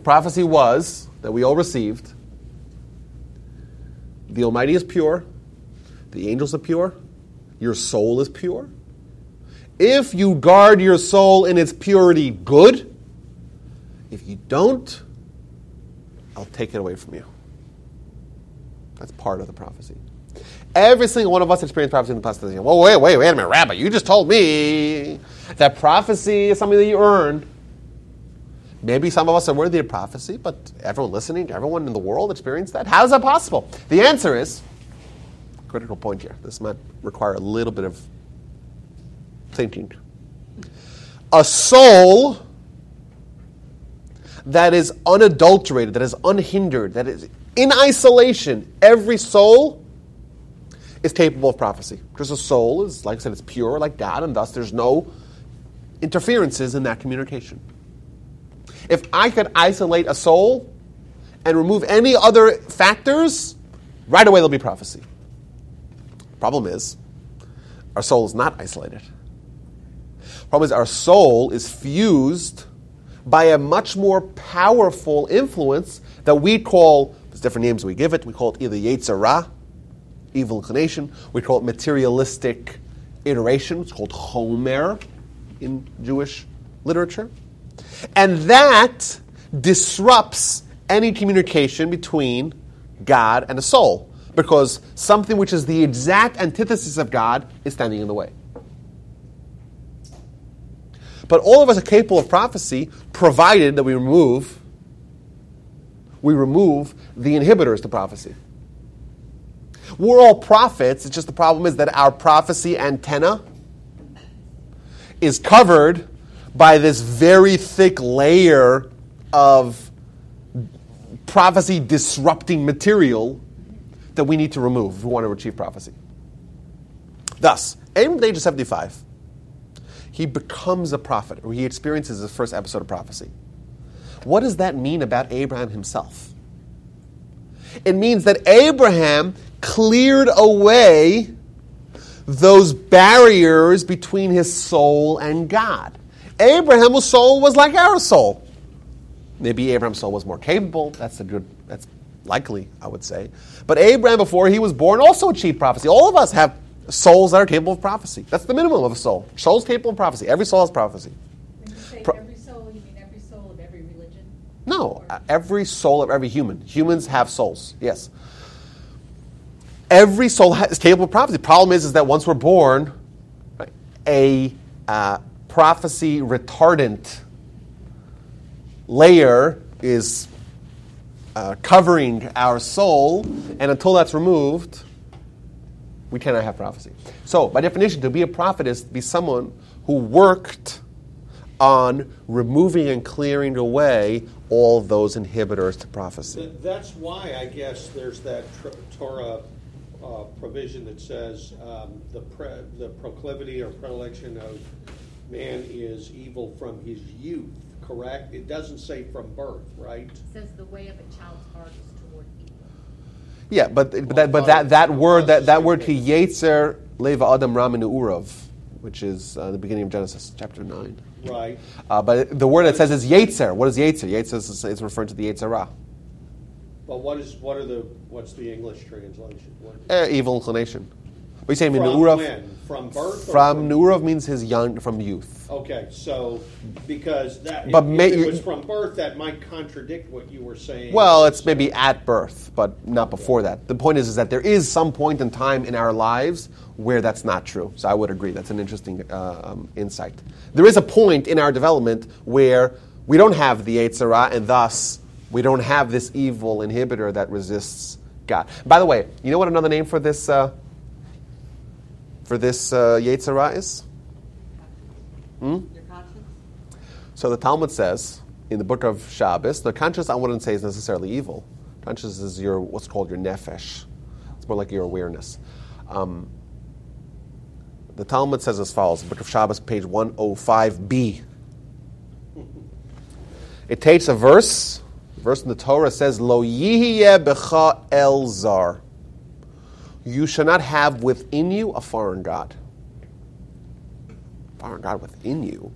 Prophecy was that we all received the Almighty is pure, the angels are pure, your soul is pure, if you guard your soul in its purity, good. If you don't, I'll take it away from you. That's part of the prophecy. Every single one of us experienced prophecy in the past. Well, wait, wait, wait a minute, Rabbi. You just told me that prophecy is something that you earned. Maybe some of us are worthy of prophecy, but everyone listening, everyone in the world experienced that. How is that possible? The answer is critical point here. This might require a little bit of thinking. A soul that is unadulterated, that is unhindered, that is in isolation, every soul is capable of prophecy. Because a soul is, like I said, it's pure like God, and thus there's no interferences in that communication. If I could isolate a soul and remove any other factors, right away there'll be prophecy. Problem is, our soul is not isolated. Problem is, our soul is fused by a much more powerful influence that we call, there's different names we give it, we call it either Yetzer Hara, evil inclination. We call it materialistic iteration. It's called Homer in Jewish literature. And that disrupts any communication between God and a soul because something which is the exact antithesis of God is standing in the way. But all of us are capable of prophecy provided that we remove we remove the inhibitors to prophecy. We're all prophets, it's just the problem is that our prophecy antenna is covered by this very thick layer of prophecy disrupting material that we need to remove if we want to achieve prophecy. Thus, Abram at the age of 75, he becomes a prophet, or he experiences his first episode of prophecy. What does that mean about Abraham himself? It means that Abraham cleared away those barriers between his soul and God. Abraham's soul was like our soul. Maybe Abraham's soul was more capable. That's a good. That's likely, I would say. But Abraham, before he was born, also achieved prophecy. All of us have souls that are capable of prophecy. That's the minimum of a soul. Soul's capable of prophecy. Every soul has prophecy. When you say Pro- every soul, you mean every soul of every religion? No, Or- uh, every soul of every human. Humans have souls. Yes. Every soul is capable of prophecy. The problem is, is that once we're born, right, a uh, prophecy retardant layer is uh, covering our soul, and until that's removed, we cannot have prophecy. So, by definition, to be a prophet is to be someone who worked on removing and clearing away all those inhibitors to prophecy. Th- That's why I guess there's that tr- Torah uh, provision that says um, the pre- the proclivity or predilection of man is evil from his youth. Correct? It doesn't say from birth, right? Says the way of a child's heart is toward evil. Yeah, but but that but that, that word that, that word ki yetzer leva adam raminu urav, which is uh, the beginning of Genesis chapter nine. Right. Uh, but the word that says is yetzer. What is yetzer? Yetzer is, is referring to the yetzer hara, But what is what are the what's the English translation? What, uh, evil inclination. What are you saying? from Urav? when? From birth? or From Nurav means his young from youth. Okay, so because that But if, may- if it was from birth, that might contradict what you were saying. Well, it's maybe at birth, but not before that. The point is, is that there is some point in time in our lives where that's not true. So I would agree. That's an interesting uh, um, insight. There is a point in our development where we don't have the Yetzer Hara, and thus we don't have this evil inhibitor that resists God. By the way, you know what another name for this uh, for this uh, Yetzer Hara is? Your conscience? So the Talmud says in the book of Shabbos, the conscience I wouldn't say is necessarily evil. Conscience is your what's called your nefesh. It's more like your awareness. Um, the Talmud says as follows: the book of Shabbos, page one hundred five b. It takes a verse. The verse in the Torah says, "Lo yihye becha el zar." You shall not have within you a foreign god. Foreign god within you.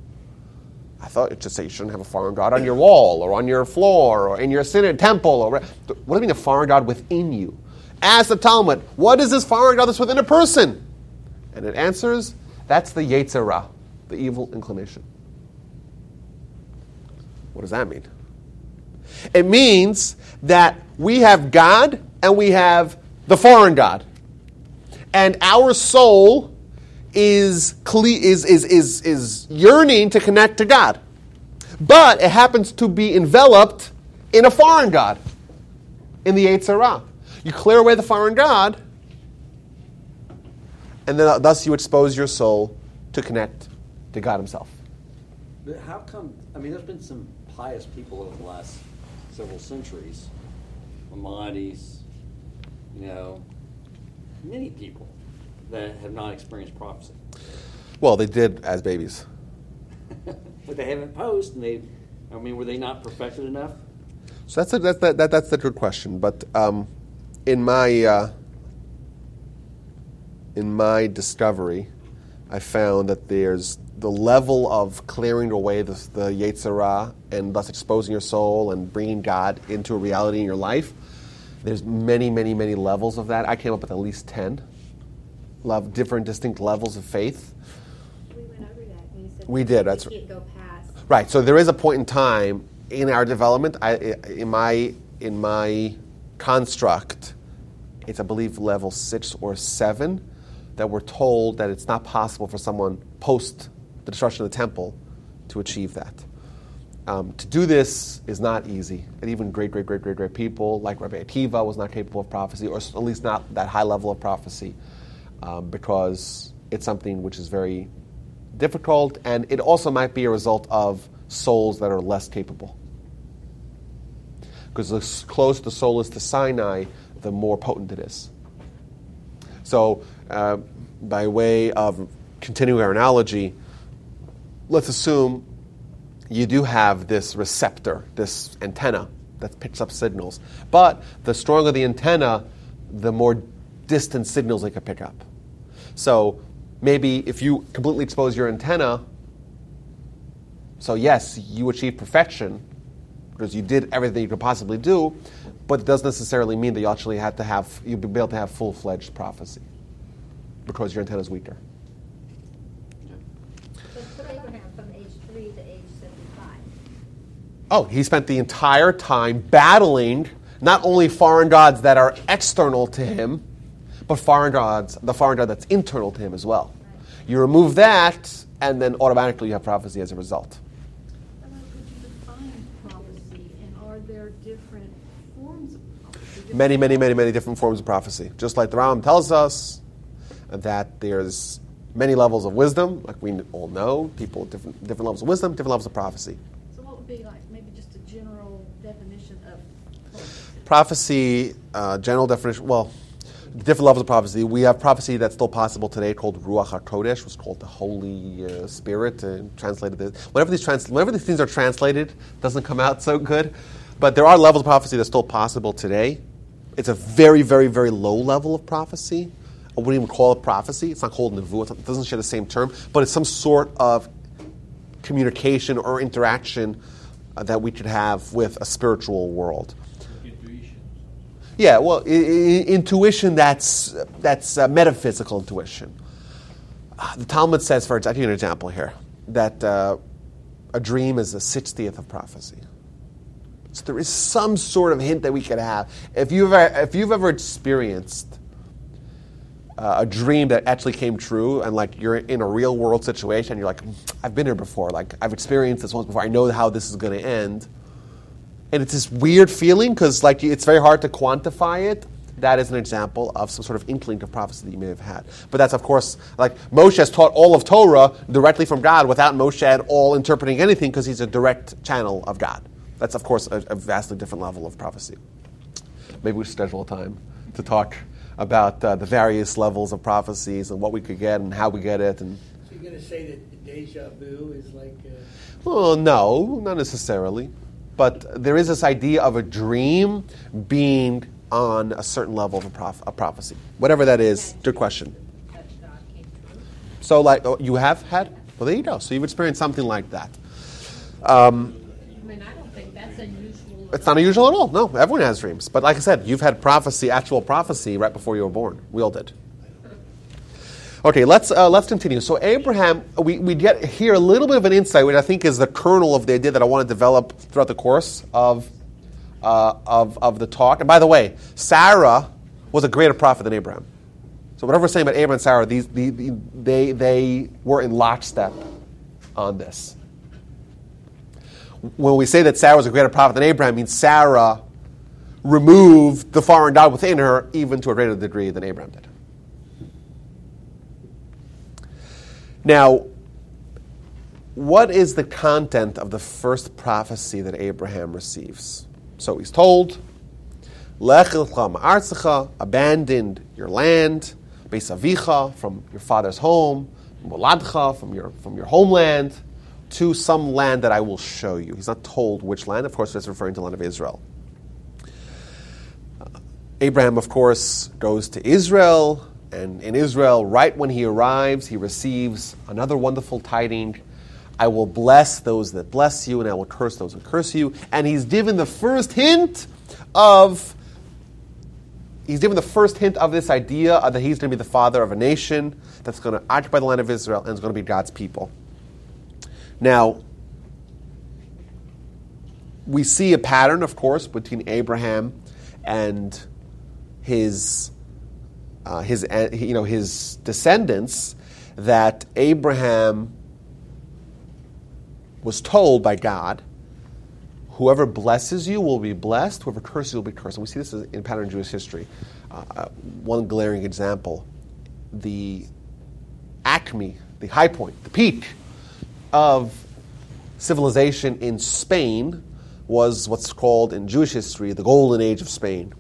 I thought it should say you shouldn't have a foreign god on your wall or on your floor or in your synod temple. Or what do you mean a foreign god within you? Ask the Talmud, what is this foreign god that's within a person? And it answers, that's the Yetzer Hara, the evil inclination. What does that mean? It means that we have God and we have the foreign God. And our soul is, is, is, is, is yearning to connect to God. But it happens to be enveloped in a foreign God, in the Yetzer Hara. You clear away the foreign God, and then uh, thus you expose your soul to connect to God Himself. But how come? I mean, there's been some pious people over the last several centuries, Maimonides, you know, many people that have not experienced prophecy, Well, they did as babies. but they haven't posed, and they. I mean, were they not perfected enough? So that's a, that's that, that, that's the good question. But um, in my uh, in my discovery, I found that there's the level of clearing away the, the Yetzer Hara and thus exposing your soul and bringing God into a reality in your life There's many, many, many levels of that. I came up with at least 10 love, different distinct levels of faith. We went over that. and you said We did, that's- past. Right. So there is a point in time in our development. I, in my in my construct, it's I believe level six or seven that we're told that it's not possible for someone post the destruction of the temple to achieve that. Um, to do this is not easy, and even great, great, great, great, great people like Rabbi Akiva was not capable of prophecy, or at least not that high level of prophecy, um, because it's something which is very difficult, and it also might be a result of souls that are less capable. Because the closer the soul is to Sinai, the more potent it is. So, uh, by way of continuing our analogy, let's assume you do have this receptor, this antenna that picks up signals. But the stronger the antenna, the more distant signals it can pick up. So maybe if you completely expose your antenna, so yes, you achieve perfection because you did everything you could possibly do, but it doesn't necessarily mean that you actually have to have you'll be able to have full fledged prophecy because your antenna is weaker. So put Abraham from age three to age seventy-five. Oh, he spent the entire time battling not only foreign gods that are external to him, but foreign gods, the foreign god that's internal to him as well. You remove that, and then automatically you have prophecy as a result. How could you define prophecy, and are there different forms of prophecy? Many, many, many, many different forms of prophecy. Just like the Ram tells us that there's many levels of wisdom, like we all know, people with different, different levels of wisdom, different levels of prophecy. So what would be like, maybe just a general definition of prophecy? uh, general definition, well, different levels of prophecy. We have prophecy that's still possible today called Ruach HaKodesh, was called the Holy uh, Spirit, and translated this. Whenever these, trans- whenever these things are translated, doesn't come out so good. But there are levels of prophecy that's still possible today. It's a very, very, very low level of prophecy. I wouldn't even call it prophecy. It's not called nevuah. It doesn't share the same term, but it's some sort of communication or interaction uh, that we could have with a spiritual world. Yeah, well, I- I- intuition that's that's uh, metaphysical intuition. Uh, the Talmud says, for you an example here, that uh, a dream is a sixtieth of prophecy. So there is some sort of hint that we could have. If you've ever, if you've ever experienced uh, a dream that actually came true, and like you're in a real world situation, you're like, I've been here before. Like I've experienced this once before. I know how this is going to end and it's this weird feeling because like it's very hard to quantify it. That is an example of some sort of inkling of prophecy that you may have had. But that's of course like moshe has taught all of torah directly from god without moshe at all interpreting anything because he's a direct channel of god. That's of course a, a vastly different level of prophecy. Maybe we should schedule a time to talk about uh, the various levels of prophecies and what we could get and how we get it and So you're gonna say that deja vu is like, uh, Well, no, not necessarily. But there is this idea of a dream being on a certain level of a, prof- a prophecy. Whatever that is, good question. That God came true. So, like, oh, you have had? Well, there you go. So you've experienced something like that. Um, I mean, I don't think that's unusual. it's not unusual at all. No, everyone has dreams. But like I said, you've had prophecy, actual prophecy, right before you were born. We all did. Okay, let's uh, let's continue. So Abraham, we, we get here a little bit of an insight, which I think is the kernel of the idea that I want to develop throughout the course of uh, of of the talk. And by the way, Sarah was a greater prophet than Abraham. So whatever we're saying about Abraham and Sarah, these, the, the, they they were in lockstep on this. When we say that Sarah was a greater prophet than Abraham, means Sarah removed the foreign God within her even to a greater degree than Abraham did. Now, what is the content of the first prophecy that Abraham receives? So he's told, Lech lecha ma'artzecha, abandon your land, Beis avicha, from your father's home, Moladcha, from your, from your homeland, to some land that I will show you. He's not told which land, of course, it's referring to the land of Israel. Abraham, of course, goes to Israel, and in Israel, right when he arrives, he receives another wonderful tiding. I will bless those that bless you, and I will curse those who curse you. And he's given the first hint of he's given the first hint of this idea that he's going to be the father of a nation that's going to occupy the land of Israel and is going to be God's people. Now, we see a pattern, of course, between Abraham and his uh, his uh, you know his descendants that Abraham was told by God, whoever blesses you will be blessed, whoever curses you will be cursed. And we see this in pattern in Jewish history. Uh, uh, one glaring example: the acme, the high point, the peak of civilization in Spain was what's called in Jewish history the golden age of Spain,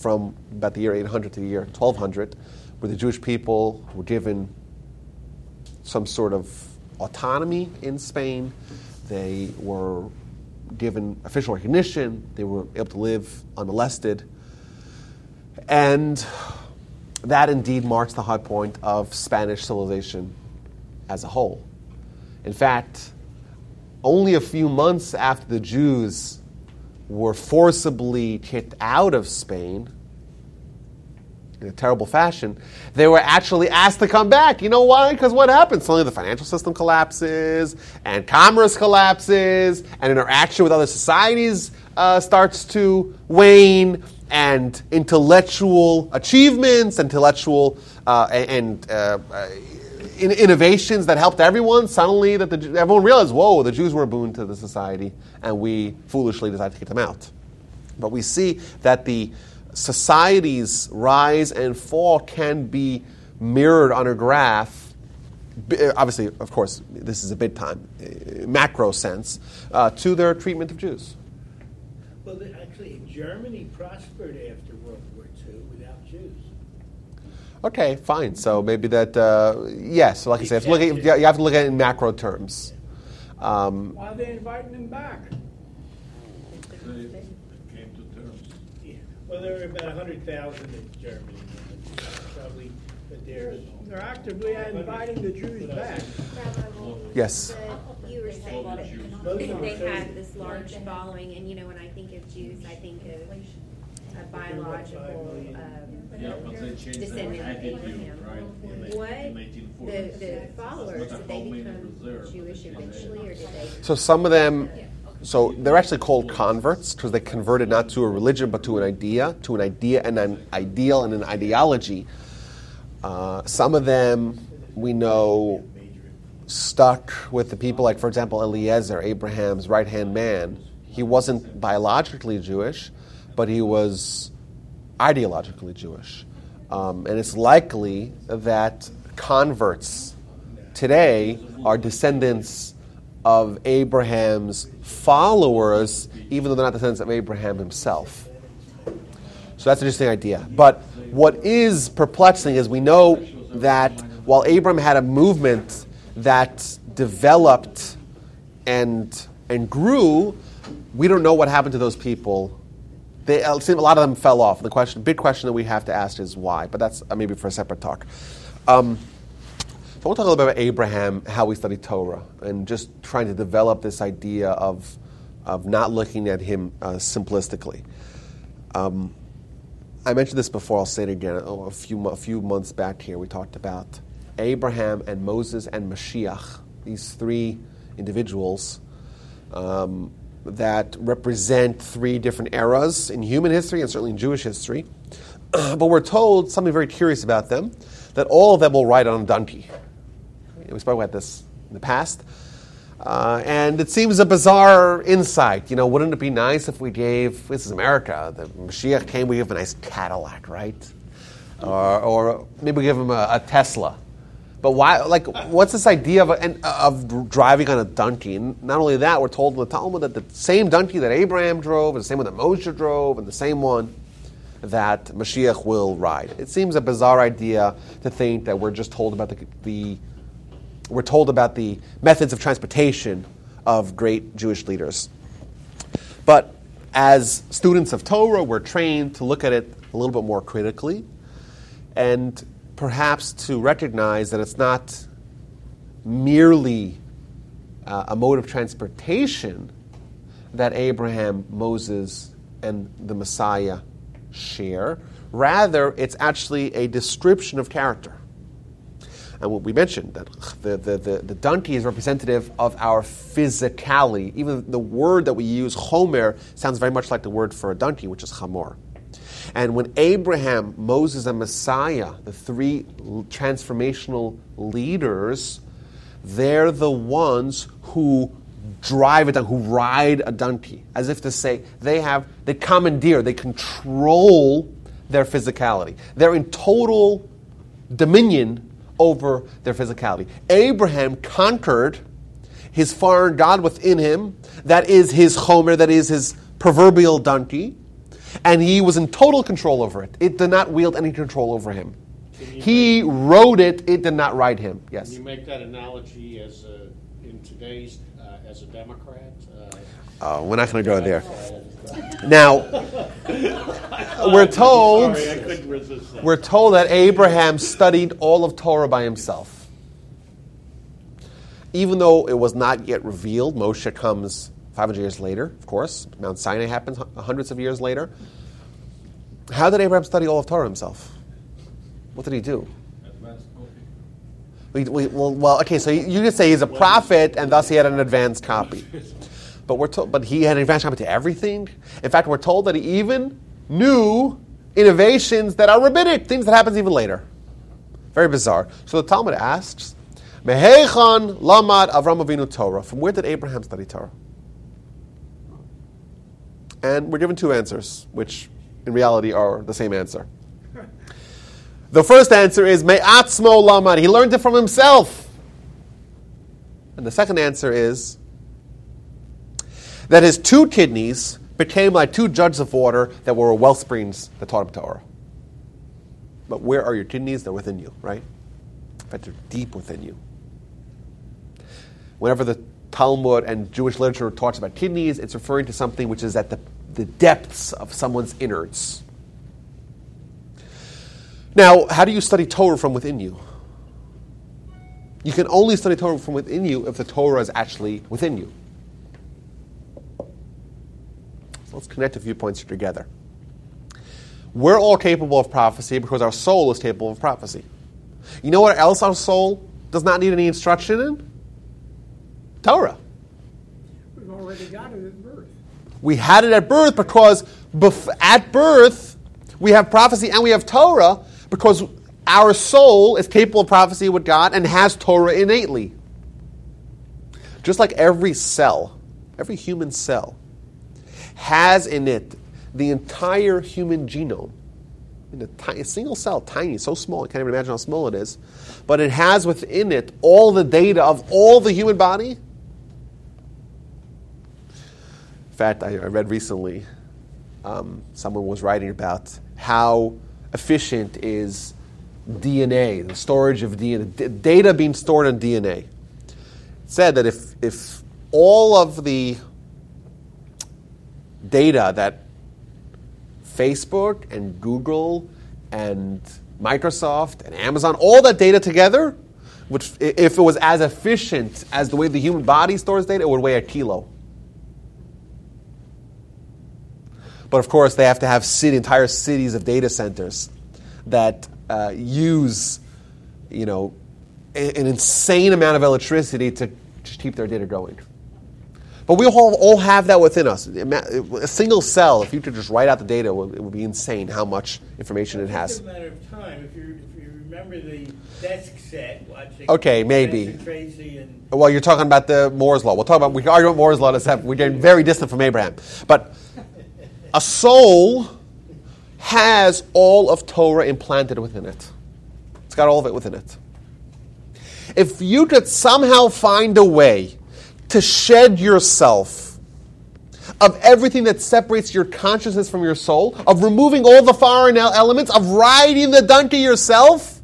from about the year 800 to the year 1200, where the Jewish people were given some sort of autonomy in Spain. They were given official recognition. They were able to live unmolested. And that indeed marks the high point of Spanish civilization as a whole. In fact, only a few months after the Jews were forcibly kicked out of Spain in a terrible fashion, they were actually asked to come back. You know why? Because what happens? Suddenly the financial system collapses, and commerce collapses, and interaction with other societies uh, starts to wane, and intellectual achievements, intellectual uh, and uh, in innovations that helped everyone, suddenly that the, everyone realized, whoa, the Jews were a boon to the society, and we foolishly decided to kick them out. But we see that the society's rise and fall can be mirrored on a graph. Obviously, of course, this is a big time, uh, macro sense, uh, to their treatment of Jews. Well, actually, Germany prospered after World War II without Jews. Okay, fine. So maybe that, uh, yes, like I said, you have, to look at, you have to look at it in macro terms. Um, Why are they inviting them back? They came to terms. Yeah, Well, there were about a hundred thousand in Germany, probably, but they're. They're actively inviting the Jews back. Yes. But you were saying that they had this large following, and you know, when I think of Jews, I think of a biological, um, Yeah, but they changed their descendant of attitude, Abraham. right? What, the, the followers, did they become. Jewish eventually, or did they? So some of them, so they're actually called converts because they converted not to a religion but to an idea, to an idea and an ideal and an ideology. Uh, some of them we know stuck with the people, like for example Eliezer, Abraham's right hand man. He wasn't biologically Jewish, but he was ideologically Jewish. Um, and it's likely that converts today are descendants of Abraham's followers, even though they're not descendants of Abraham himself. So that's an interesting idea. But what is perplexing is we know that while Abraham had a movement that developed and and grew, we don't know what happened to those people. They, a lot of them fell off. The question, big question that we have to ask is why. But that's uh, maybe for a separate talk. Um, so I want to talk a little bit about Abraham, how we study Torah, and just trying to develop this idea of, of not looking at him uh, simplistically. Um, I mentioned this before, I'll say it again. Oh, a, few, a few months back here, we talked about Abraham and Moses and Mashiach, these three individuals um, that represent three different eras in human history and certainly in Jewish history. but we're told something very curious about them that all of them will ride on a donkey. We spoke about this in the past. Uh, and it seems a bizarre insight. You know, wouldn't it be nice if we gave, this is America, the Mashiach came, we give a nice Cadillac, right? Or, or maybe we give him a, a Tesla. But why, like, what's this idea of, of driving on a donkey? And not only that, we're told in the Talmud that the same donkey that Abraham drove, and the same one that Moshe drove, and the same one that Mashiach will ride. It seems a bizarre idea to think that we're just told about the, the we're told about the methods of transportation of great Jewish leaders. But as students of Torah, we're trained to look at it a little bit more critically and perhaps to recognize that it's not merely uh, a mode of transportation that Abraham, Moses, and the Messiah share. Rather, it's actually a description of character. And what we mentioned, that the, the, the, the donkey is representative of our physicality. Even the word that we use, homer, sounds very much like the word for a donkey, which is chamor. And when Abraham, Moses, and Messiah, the three transformational leaders, they're the ones who drive a it, who ride a donkey, as if to say they have, they commandeer, they control their physicality. They're in total dominion over their physicality. Abraham conquered his foreign God within him, that is his Homer, that is his proverbial donkey, and he was in total control over it. It did not wield any control over him. He rode it, it did not ride him. Yes. Can you make that analogy as a, in today's, uh, as a Democrat? Uh, Oh, we're not going to go there. Now, we're told Sorry, I couldn't resist we're told that Abraham studied all of Torah by himself. Even though it was not yet revealed, Moshe comes 500 years later, of course. Mount Sinai happens hundreds of years later. How did Abraham study all of Torah himself? What did he do? Advanced copy. We, we, well, well, okay, so you you could say he's a prophet, and thus he had an advanced copy. But we're told, but he had an advanced copy to everything. In fact, we're told that he even knew innovations that are rabbinic, things that happens even later. Very bizarre. So the Talmud asks, "Mehechan lamad Avram Avinu Torah." From where did Abraham study Torah? And we're given two answers, which in reality are the same answer. The first answer is Me'atzmo lamad. He learned it from himself. And the second answer is that his two kidneys became like two jugs of water that were well springs that taught him Torah. But where are your kidneys? They're within you, right? In fact, they're deep within you. Whenever the Talmud and Jewish literature talks about kidneys, it's referring to something which is at the, the depths of someone's innards. Now, how do you study Torah from within you? You can only study Torah from within you if the Torah is actually within you. So let's connect a few points together. We're all capable of prophecy because our soul is capable of prophecy. You know what else our soul does not need any instruction in? Torah. We've already got it at birth. We had it at birth because bef- at birth we have prophecy and we have Torah because our soul is capable of prophecy with God and has Torah innately. Just like every cell, every human cell, has in it the entire human genome. In a, a single cell, tiny, so small, you can't even imagine how small it is. But it has within it all the data of all the human body. In fact, I, I read recently, um, someone was writing about how efficient is DNA, the storage of DNA, d- data being stored in DNA. It said that if, if all of the data that Facebook and Google and Microsoft and Amazon, all that data together, which if it was as efficient as the way the human body stores data, it would weigh a kilo. But of course, they have to have city, entire cities of data centers that uh, use, you know, an insane amount of electricity to just keep their data going. But we all, all have that within us. A single cell, if you could just write out the data, it would, it would be insane how much information it has. just a matter of time. If you, if you remember the desk set watching. Okay, maybe. And. Well, you're talking about the Moore's law. We'll talk about we can argue about Moore's law. We're getting very distant from Abraham, but a soul has all of Torah implanted within it. It's got all of it within it. If you could somehow find a way to shed yourself of everything that separates your consciousness from your soul, of removing all the foreign elements, of riding the donkey yourself,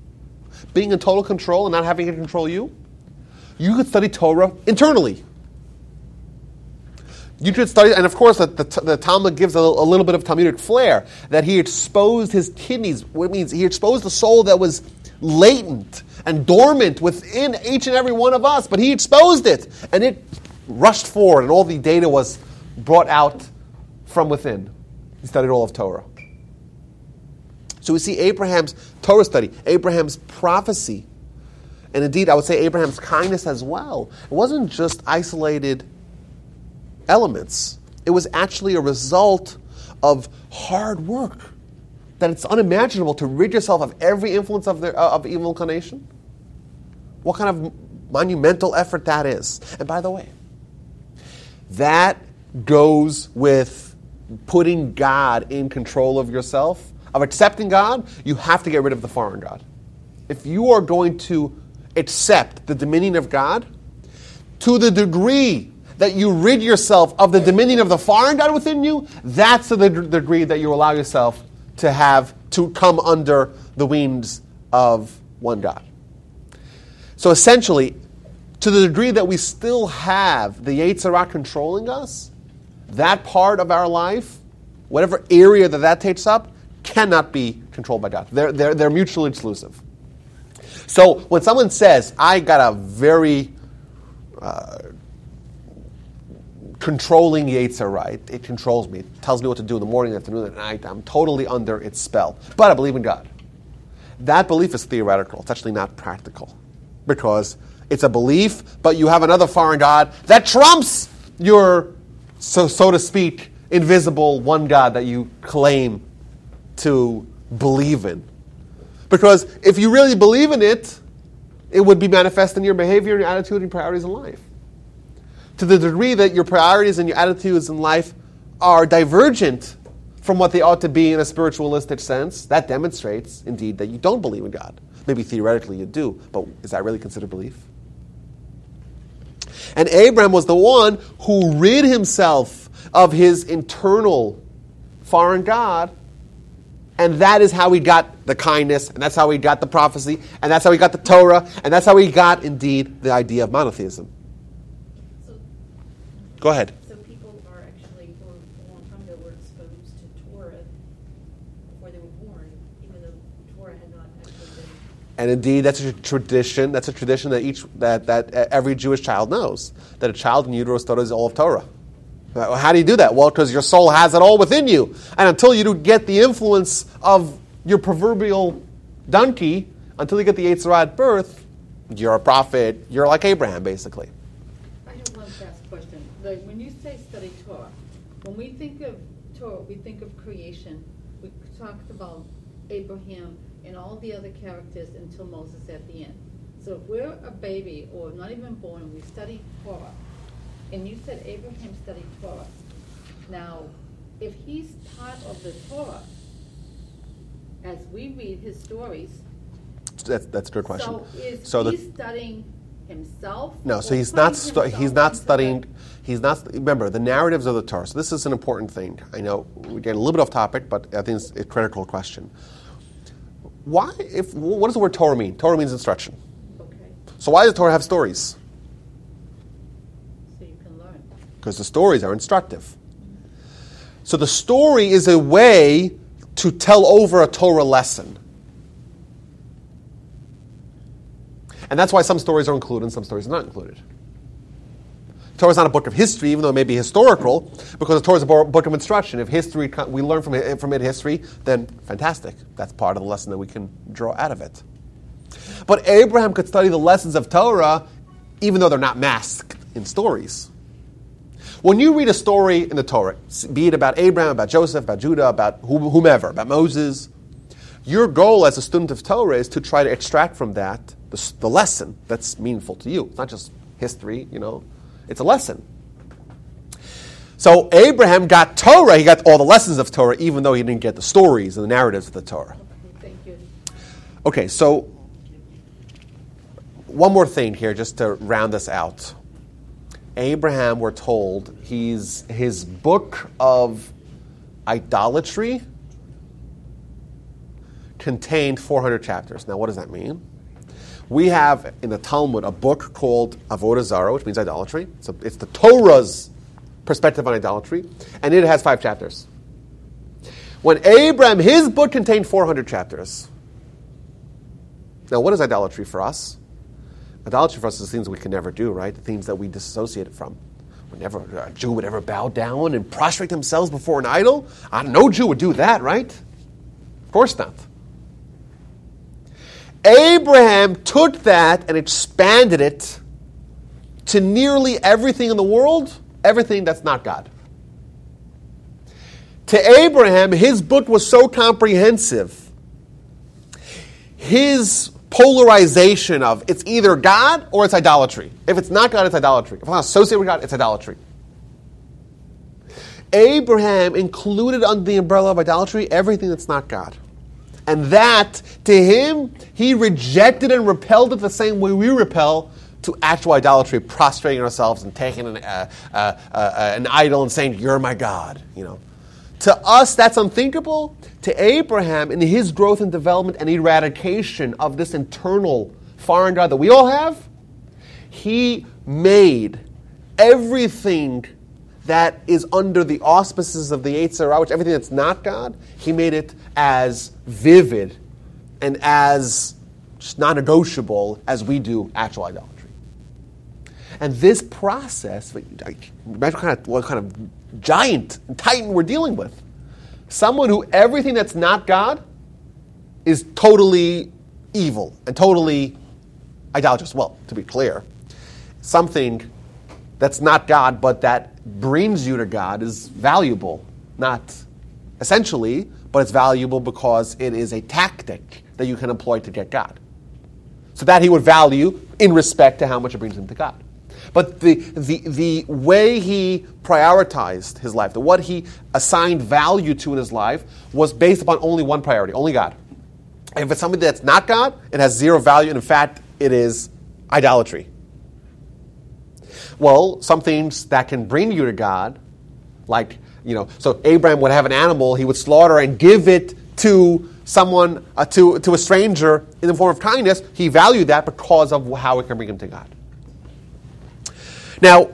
being in total control and not having it control you, you could study Torah internally. You could study, and of course, the, the, the Talmud gives a, a little bit of Talmudic flair that he exposed his kidneys. It means, he exposed the soul that was latent and dormant within each and every one of us, but he exposed it, and it rushed forward, and all the data was brought out from within. He studied all of Torah. So we see Abraham's Torah study, Abraham's prophecy, and indeed, I would say Abraham's kindness as well. It wasn't just isolated elements, it was actually a result of hard work. That it's unimaginable to rid yourself of every influence of, the, uh, of evil inclination. What kind of monumental effort that is. And by the way, that goes with putting God in control of yourself, of accepting God, you have to get rid of the foreign God. If you are going to accept the dominion of God, to the degree that you rid yourself of the dominion of the foreign God within you, that's the degree that you allow yourself to have to come under the wings of one God. So essentially, to the degree that we still have the Yetzer Hara controlling us, that part of our life, whatever area that that takes up, cannot be controlled by God. They're, they're, they're mutually exclusive. So when someone says, I got a very uh, controlling Yetzer Hara, it controls me, it tells me what to do in the morning, afternoon, and night, I'm totally under its spell. But I believe in God. That belief is theoretical, it's actually not practical. Because it's a belief, but you have another foreign God that trumps your, so, so to speak, invisible one God that you claim to believe in. Because if you really believe in it, it would be manifest in your behavior, your attitude, and priorities in life. To the degree that your priorities and your attitudes in life are divergent from what they ought to be in a spiritualistic sense, that demonstrates, indeed, that you don't believe in God. Maybe theoretically you do, but is that really considered belief? And Abraham was the one who rid himself of his internal foreign God. And that is how he got the kindness, and that's how he got the prophecy, and that's how he got the Torah, and that's how he got, indeed, the idea of monotheism. Go ahead. so people are actually, for a long time, they were exposed to Torah before they were born, even though Torah had not actually been. And indeed, that's a tradition. That's a tradition that each that, that every Jewish child knows that a child in utero studies all of Torah. How do you do that? Well, because your soul has it all within you, and until you do get the influence of your proverbial donkey, until you get the Yetzer Hara at birth, you're a prophet. You're like Abraham, basically. I have one fast question. Like, when you say study Torah, when we think of Torah, we think of creation. We talked about Abraham and all the other characters until Moses at the end. So if we're a baby or not even born and we study Torah, and you said Abraham studied Torah. Now, if he's part of the Torah, as we read his stories, That's, that's a good question. so is So the- studying himself? No, so he's not. Stu- he's not studying. He's not. Remember the narratives of the Torah. So this is an important thing. I know we're getting a little bit off topic, but I think it's a critical question. Why? If what does the word Torah mean? Torah means instruction. Okay, So why does Torah have stories? so you can learn. Because the stories are instructive. So the story is a way to tell over a Torah lesson. And that's why some stories are included and some stories are not included. Torah is not a book of history, even though it may be historical, because the Torah is a book of instruction. If history we learn from it, from it history, then fantastic. That's part of the lesson that we can draw out of it. But Abraham could study the lessons of Torah, even though they're not masked in stories. When you read a story in the Torah, be it about Abraham, about Joseph, about Judah, about whomever, about Moses, your goal as a student of Torah is to try to extract from that the, the lesson that's meaningful to you. It's not just history, you know, it's a lesson. So Abraham got Torah, he got all the lessons of Torah, even though he didn't get the stories and the narratives of the Torah. Okay, so one more thing here just to round this out. Abraham, we're told, he's his book of idolatry contained 400 chapters. Now, what does that mean? We have in the Talmud a book called Avodah Zarah, which means idolatry. So it's the Torah's perspective on idolatry, and it has five chapters. When Abraham, his book contained 400 chapters. Now, what is idolatry for us? Idolatry for us is things we can never do, right? The things that we disassociate it from. Would never, a Jew would ever bow down and prostrate themselves before an idol. Uh, no Jew would do that, right? Of course not. Abraham took that and expanded it to nearly everything in the world, everything that's not God. To Abraham, his book was so comprehensive. His polarization of it's either God or it's idolatry. If it's not God, it's idolatry. If it's not associated with God, it's idolatry. Abraham included under the umbrella of idolatry everything that's not God. And that, to him, he rejected and repelled it the same way we repel to actual idolatry, prostrating ourselves and taking an, uh, uh, uh, an idol and saying, You're my God. You know. To us, that's unthinkable. To Abraham, in his growth and development and eradication of this internal foreign God that we all have, he made everything that is under the auspices of the Yetzer Hara, which everything that's not God, he made it as vivid and as non negotiable as we do actual idolatry. And this process, imagine kind of, what kind of giant titan we're dealing with. Someone who everything that's not God is totally evil and totally idolatrous. Well, to be clear, something that's not God but that brings you to God is valuable. Not essentially, but it's valuable because it is a tactic that you can employ to get God. So that he would value in respect to how much it brings him to God. But the, the, the way he prioritized his life, the what he assigned value to in his life, was based upon only one priority, only God. if it's something that's not God, it has zero value, and in fact, it is idolatry. Well, some things that can bring you to God, like, you know, so Abraham would have an animal, he would slaughter and give it to someone, uh, to, to a stranger in the form of kindness. He valued that because of how it can bring him to God. Now,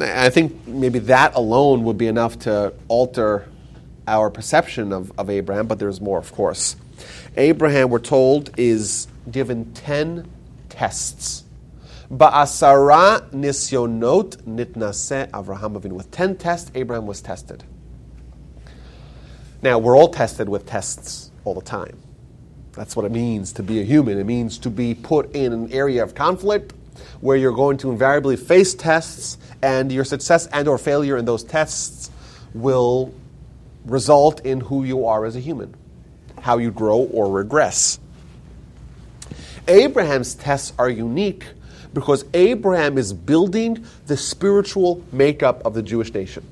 I think maybe that alone would be enough to alter our perception of, of Abraham, but there's more, of course. Abraham, we're told, is given 10 tests. Ba'asara nisyonot nitnase Avraham Avinu. With 10 tests, Abraham was tested. Now, we're all tested with tests all the time. That's what it means to be a human. It means to be put in an area of conflict where you're going to invariably face tests and your success and or failure in those tests will result in who you are as a human, how you grow or regress. Abraham's tests are unique because Abraham is building the spiritual makeup of the Jewish nation.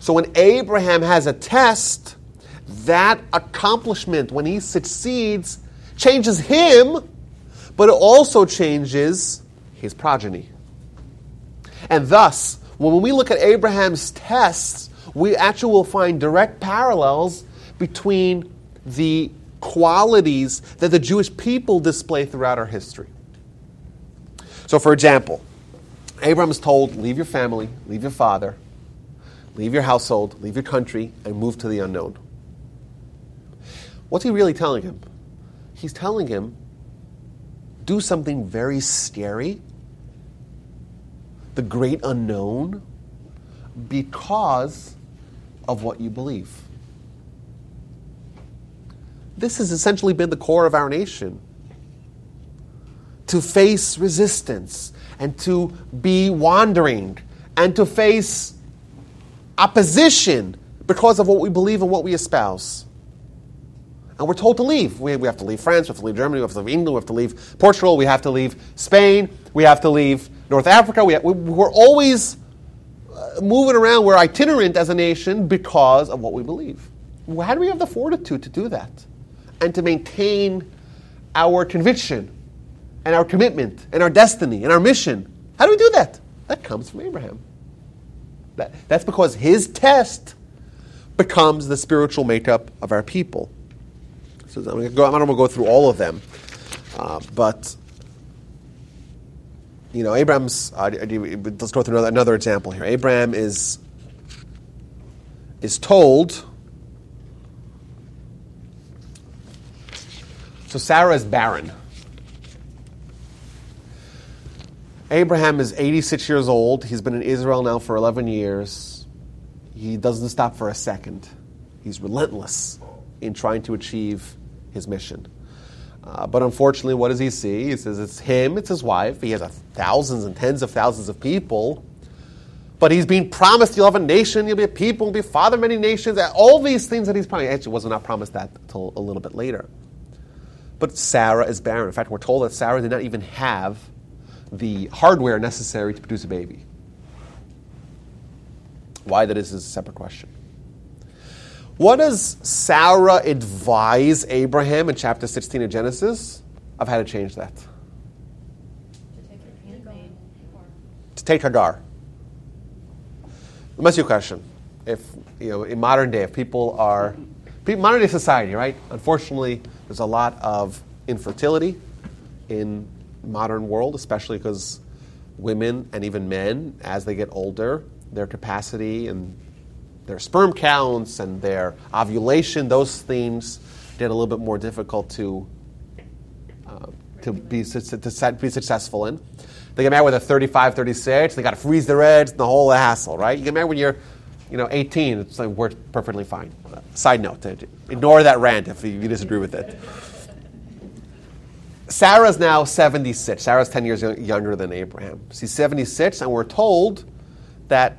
So when Abraham has a test, that accomplishment, when he succeeds, changes him but it also changes his progeny. And thus, when we look at Abraham's tests, we actually will find direct parallels between the qualities that the Jewish people display throughout our history. So, for example, Abraham is told, Leave your family, leave your father, leave your household, leave your country, and move to the unknown. What's he really telling him? He's telling him do something very scary, the great unknown, because of what you believe. This has essentially been the core of our nation. To face resistance and to be wandering and to face opposition because of what we believe and what we espouse and we're told to leave. We, we have to leave France, we have to leave Germany, we have to leave England, we have to leave Portugal, we have to leave Spain, we have to leave North Africa. We, we, we're always uh, moving around, we're itinerant as a nation because of what we believe. How do we have the fortitude to do that? And to maintain our conviction and our commitment and our destiny and our mission? How do we do that? That comes from Abraham. That, that's because his test becomes the spiritual makeup of our people. So I'm, gonna go, I'm not going to go through all of them, uh, but you know, Abraham's. Uh, let's go through another, another example here. Abraham is is told. So Sarah is barren. Abraham is 86 years old. He's been in Israel now for 11 years. He doesn't stop for a second. He's relentless in trying to achieve his mission. Uh, but unfortunately, what does he see? He says it's him, it's his wife. He has thousands and tens of thousands of people. But he's being promised you'll have a nation, you'll be a people, you'll be a father of many nations. All these things that he's promised. Actually, was not promised that until a little bit later. But Sarah is barren. In fact, we're told that Sarah did not even have the hardware necessary to produce a baby. Why that is is a separate question. What does Sarah advise Abraham in chapter 16 of Genesis of how to change that? To take To take Hagar. Let me ask you a question. If, you know, in modern day, if people are, modern day society, right? Unfortunately, there's a lot of infertility in modern world, especially because women and even men, as they get older, their capacity and their sperm counts and their ovulation, those themes get a little bit more difficult to uh, to be to be successful in. They get married when they're 35, 36. They got to freeze their eggs, and the whole hassle, right? You get married when you're, you know, 18. It's like works perfectly fine. Side note: ignore that rant if you disagree with it. Sarah's now 76. Sarah's 10 years younger than Abraham. She's 76, and we're told that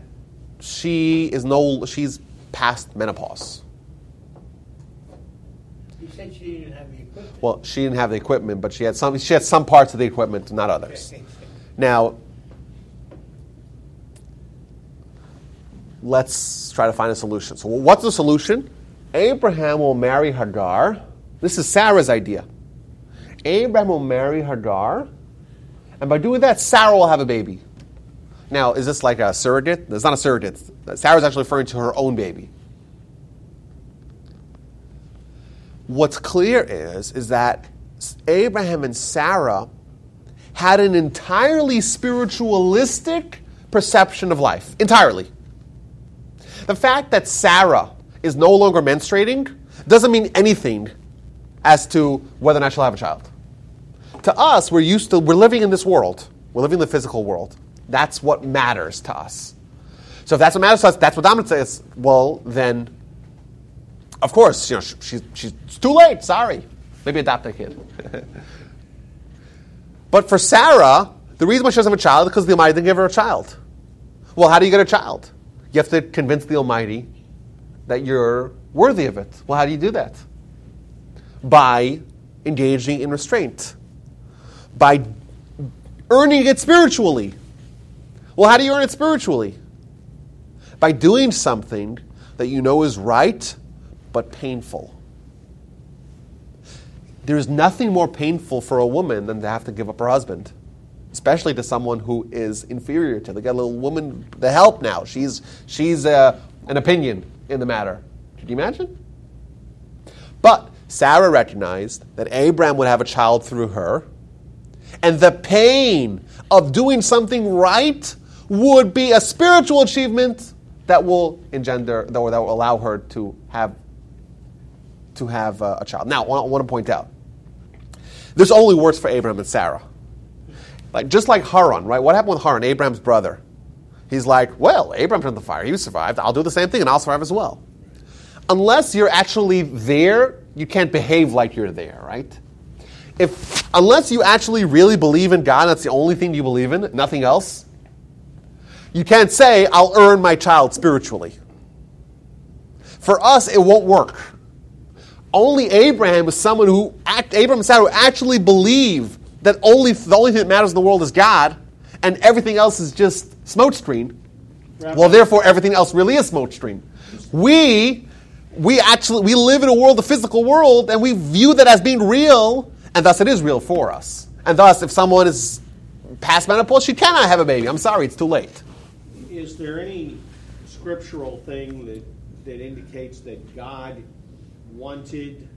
she is no, she's past menopause. You said she didn't have the equipment. Well, she didn't have the equipment, but she had some. She had some parts of the equipment, not others. Now, let's try to find a solution. So, what's the solution? Abraham will marry Hagar. This is Sarah's idea. Abraham will marry Hagar, and by doing that, Sarah will have a baby. Now, is this like a surrogate? It's not a surrogate. Sarah's actually referring to her own baby. What's clear is, is that Abraham and Sarah had an entirely spiritualistic perception of life. Entirely. The fact that Sarah is no longer menstruating doesn't mean anything as to whether or not she'll have a child. To us, we're used to, we're living in this world. We're living in the physical world. That's what matters to us. So if that's what matters to us, that's what dominates us, well, then, of course, you know, she's, she's too late, sorry. Maybe adopt a kid. but for Sarah, the reason why she doesn't have a child is because the Almighty didn't give her a child. Well, how do you get a child? You have to convince the Almighty that you're worthy of it. Well, how do you do that? By engaging in restraint, by earning it spiritually. Well, how do you earn it spiritually? By doing something that you know is right but painful. There is nothing more painful for a woman than to have to give up her husband, especially to someone who is inferior to. They got a little woman to help now. She's she's uh, an opinion in the matter. Could you imagine? But Sarah recognized that Abraham would have a child through her, and the pain of doing something right would be a spiritual achievement that will engender, that will, allow her to have to have uh, a child. Now, I want, to point out, this only works for Abraham and Sarah. Like just like Haran, right? What happened with Haran, Abraham's brother? He's like, well, Abraham turned the fire. He survived. I'll do the same thing, and I'll survive as well. Unless you're actually there, you can't behave like you're there, right? If unless you actually really believe in God, that's the only thing you believe in, nothing else. You can't say, I'll earn my child spiritually. For us, it won't work. Only Abraham is someone who, act, Abraham and Sarah, who actually believe that only the only thing that matters in the world is God, and everything else is just smokescreen. Well, therefore, everything else really is smokescreen. We, we actually, we live in a world, the physical world, and we view that as being real, and thus it is real for us. And thus, if someone is past menopause, she cannot have a baby. I'm sorry, it's too late. Is there any scriptural thing that, that indicates that God wanted?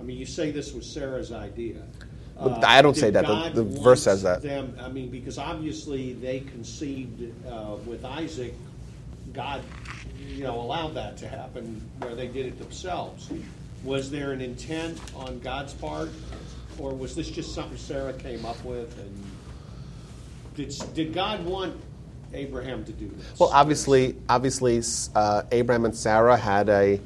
I mean, you say this was Sarah's idea. But I don't say that. The- God the want verse says that. Them, I mean, because obviously they conceived uh, with Isaac. God, you know, allowed that to happen where they did it themselves. Was there an intent on God's part, or was this just something Sarah came up with? And did did God want Abraham to do this? Well, obviously, obviously, uh, Abraham and Sarah had a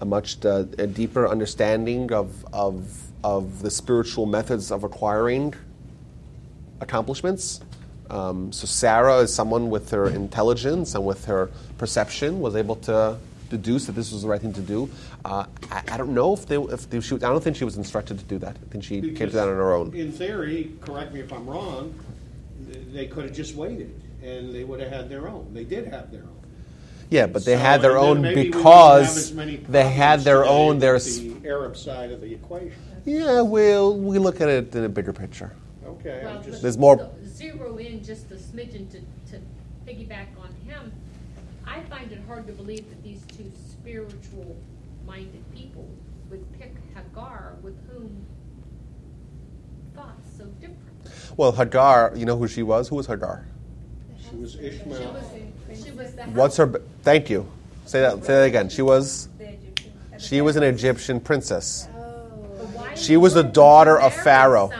a much uh, a deeper understanding of, of, of the spiritual methods of acquiring accomplishments. Um, so Sarah is someone with her intelligence and with her perception was able to deduce that this was the right thing to do. Uh, I, I don't know if they, if they, she, I don't think she was instructed to do that. I think she came to that on her own. In theory, correct me if I'm wrong, they could have just waited and they would have had their own. They did have their own. Yeah, but they So, had their own maybe we wouldn't have because they had their own. with There's the Arab side of the equation. yeah. We'll we look at it in a bigger picture. Okay, Well, I'm just. There's more- to Zero in just a smidgen to, to piggyback on him. I find it hard to believe that these two spiritual-minded people would pick Hagar, with whom thoughts so different. Well, Hagar, you know who she was? Who was Hagar? She was She Ishmael. was, she was the. What's her? b- Thank you. Say that. Say that again. She was. She was an Egyptian princess. Oh. She was the daughter of Pharaoh.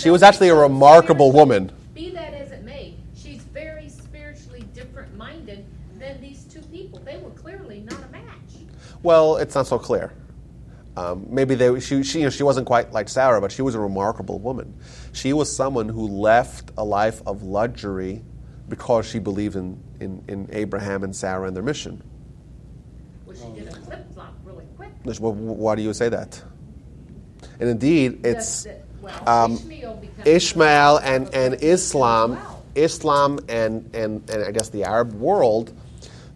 She was actually a remarkable woman. Be that as it may, she's very spiritually different minded than these two people. They were clearly not a match. Well, it's not so clear. Um, maybe they, she, she, you know, she wasn't quite like Sarah, but she was a remarkable woman. She was someone who left a life of luxury because she believed in, in, in Abraham and Sarah and their mission. Well, she did a flip flop really quick. Which- wh- wh- Why do you say that? And indeed, it's well, um, Ishmael becomes Ishmael a- and, and Islam, Islam and, and, and I guess the Arab world,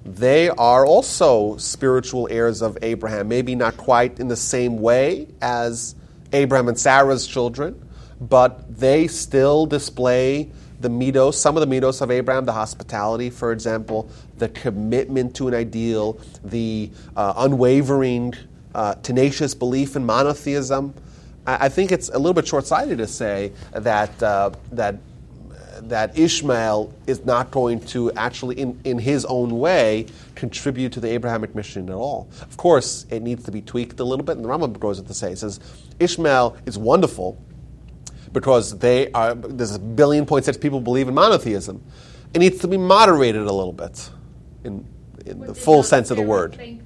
they are also spiritual heirs of Abraham. Maybe not quite in the same way as Abraham and Sarah's children, but they still display the middos, some of the middos of Abraham, the hospitality, for example, the commitment to an ideal, the uh, unwavering, uh, tenacious belief in monotheism. I think it's a little bit short-sighted to say that uh, that that Ishmael is not going to actually, in, in his own way, contribute to the Abrahamic mission at all. Of course, it needs to be tweaked a little bit, and the Rambam goes on to say, it says, Ishmael is wonderful because they are, there's a billion point six people believe in monotheism. It needs to be moderated a little bit in, in the full sense of the word. think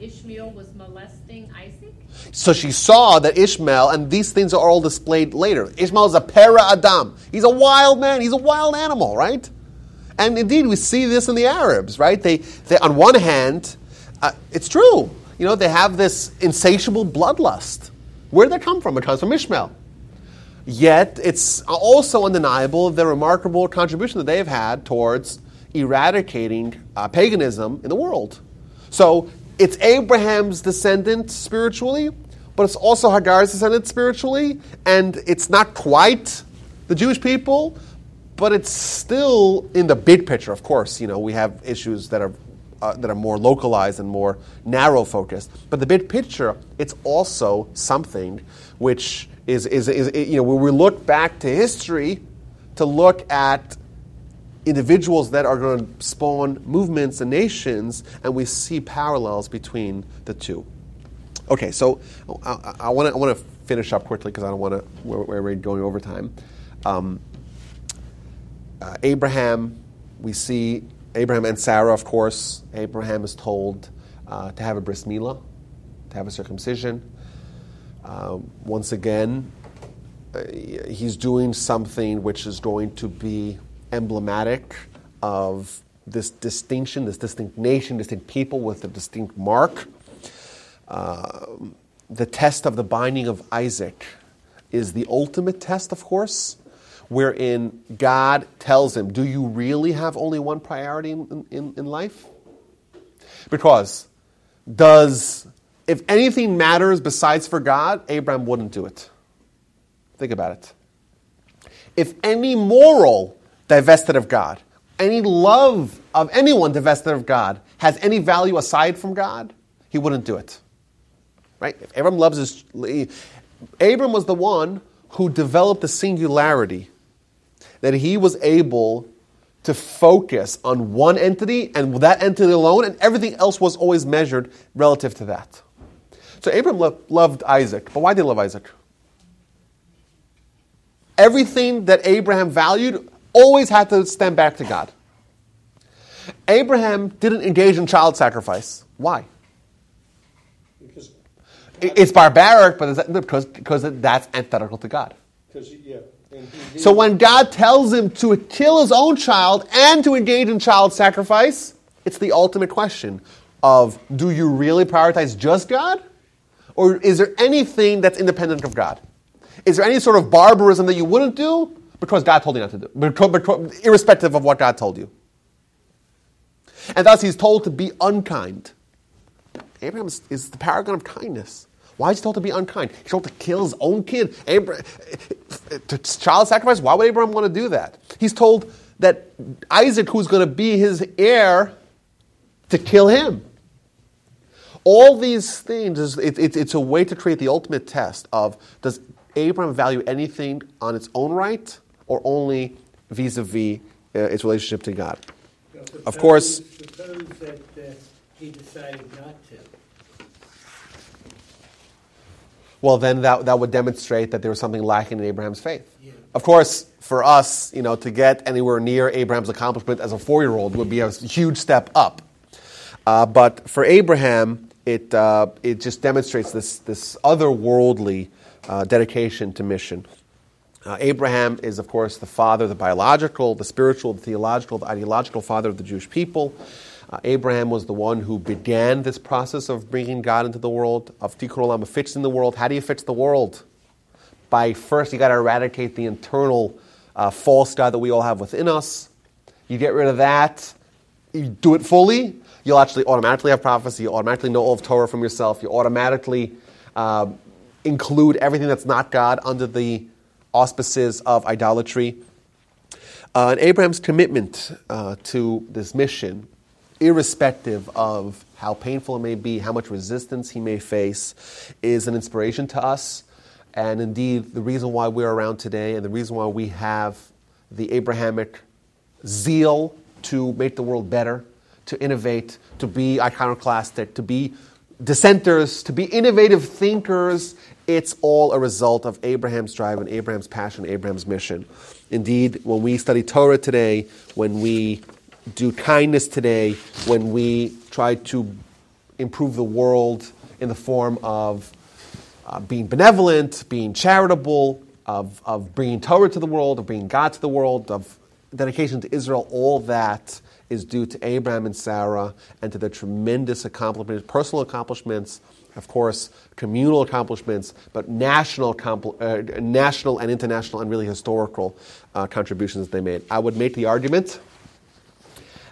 Ishmael was molesting Isaac? So she saw that Ishmael, and these things are all displayed later. Ishmael is a para Adam. He's a wild man. He's a wild animal, right? And indeed, we see this in the Arabs, right? They, they on one hand, uh, it's true. You know, they have this insatiable bloodlust. Where did that come from? It comes from Ishmael. Yet, it's also undeniable the remarkable contribution that they've had towards eradicating uh, paganism in the world. So, it's Abraham's descendant spiritually, but it's also Hagar's descendant spiritually, and it's not quite the Jewish people, but it's still in the big picture. Of course, you know we have issues that are uh, that are more localized and more narrow focused. But the big picture, it's also something which is, is, is you know when we look back to history to look at individuals that are going to spawn movements and nations, and we see parallels between the two. Okay, so I want to I want to finish up quickly because I don't want to we're, we're going over time. Um, uh, Abraham, we see Abraham and Sarah, of course. Abraham is told uh, to have a bris milah, to have a circumcision. Uh, once again, uh, he's doing something which is going to be emblematic of this distinction, this distinct nation, distinct people with a distinct mark. Uh, the test of the binding of Isaac is the ultimate test, of course, wherein God tells him, Do you really have only one priority in, in, in life? Because does, if anything matters besides for God, Abraham wouldn't do it. Think about it. If any moral divested of God, any love of anyone divested of God has any value aside from God, he wouldn't do it. Right? If Abram loves his. Abram was the one who developed the singularity that he was able to focus on one entity and that entity alone, and everything else was always measured relative to that. So Abram lo- loved Isaac, but why did he love Isaac? Everything that Abraham valued always had to stand back to God. Abraham didn't engage in child sacrifice. Why? Because It's barbaric, but is that, because, because that's antithetical to God. Yeah. So when God tells him to kill his own child and to engage in child sacrifice, it's the ultimate question of do you really prioritize just God? Or is there anything that's independent of God? Is there any sort of barbarism that you wouldn't do because God told you not to do, because, because, irrespective of what God told you? And thus he's told to be unkind. Abraham is, is the paragon of kindness. Why is he told to be unkind? He's told to kill his own kid. Abraham, to child sacrifice? Why would Abraham want to do that? He's told that Isaac, who's going to be his heir, to kill him. All these things, is, it, it, it's a way to create the ultimate test of does Abraham value anything on its own right or only vis a vis its relationship to God? So Of course- Suppose that uh, he decided not to. well, then that, that would demonstrate that there was something lacking in Abraham's faith. Yeah. Of course, for us, you know, to get anywhere near Abraham's accomplishment as a four-year-old would be a huge step up. Uh, but for Abraham, it, uh, it just demonstrates this, this otherworldly uh, dedication to mission. Uh, Abraham is, of course, the father, the biological, the spiritual, the theological, the ideological father of the Jewish people. Uh, Abraham was the one who began this process of bringing God into the world, of tikkun olam, of fixing the world. How do you fix the world? By first, you got to eradicate the internal uh, false God that we all have within us. You get rid of that, you do it fully, you'll actually automatically have prophecy, you automatically know all of Torah from yourself, you automatically uh, include everything that's not God under the auspices of idolatry. Uh, and Abraham's commitment uh, to this mission, irrespective of how painful it may be, how much resistance he may face, is an inspiration to us. And indeed, the reason why we're around today and the reason why we have the Abrahamic zeal to make the world better, to innovate, to be iconoclastic, to be dissenters, to be innovative thinkers, it's all a result of Abraham's drive and Abraham's passion, Abraham's mission. Indeed, when we study Torah today, when we do kindness today, when we try to improve the world in the form of uh, being benevolent, being charitable, of, of bringing Torah to the world, of bringing God to the world, of dedication to Israel, all that is due to Abraham and Sarah and to their tremendous accomplishments, personal accomplishments, of course, communal accomplishments, but national, compl- uh, national and international and really historical uh, contributions they made. I would make the argument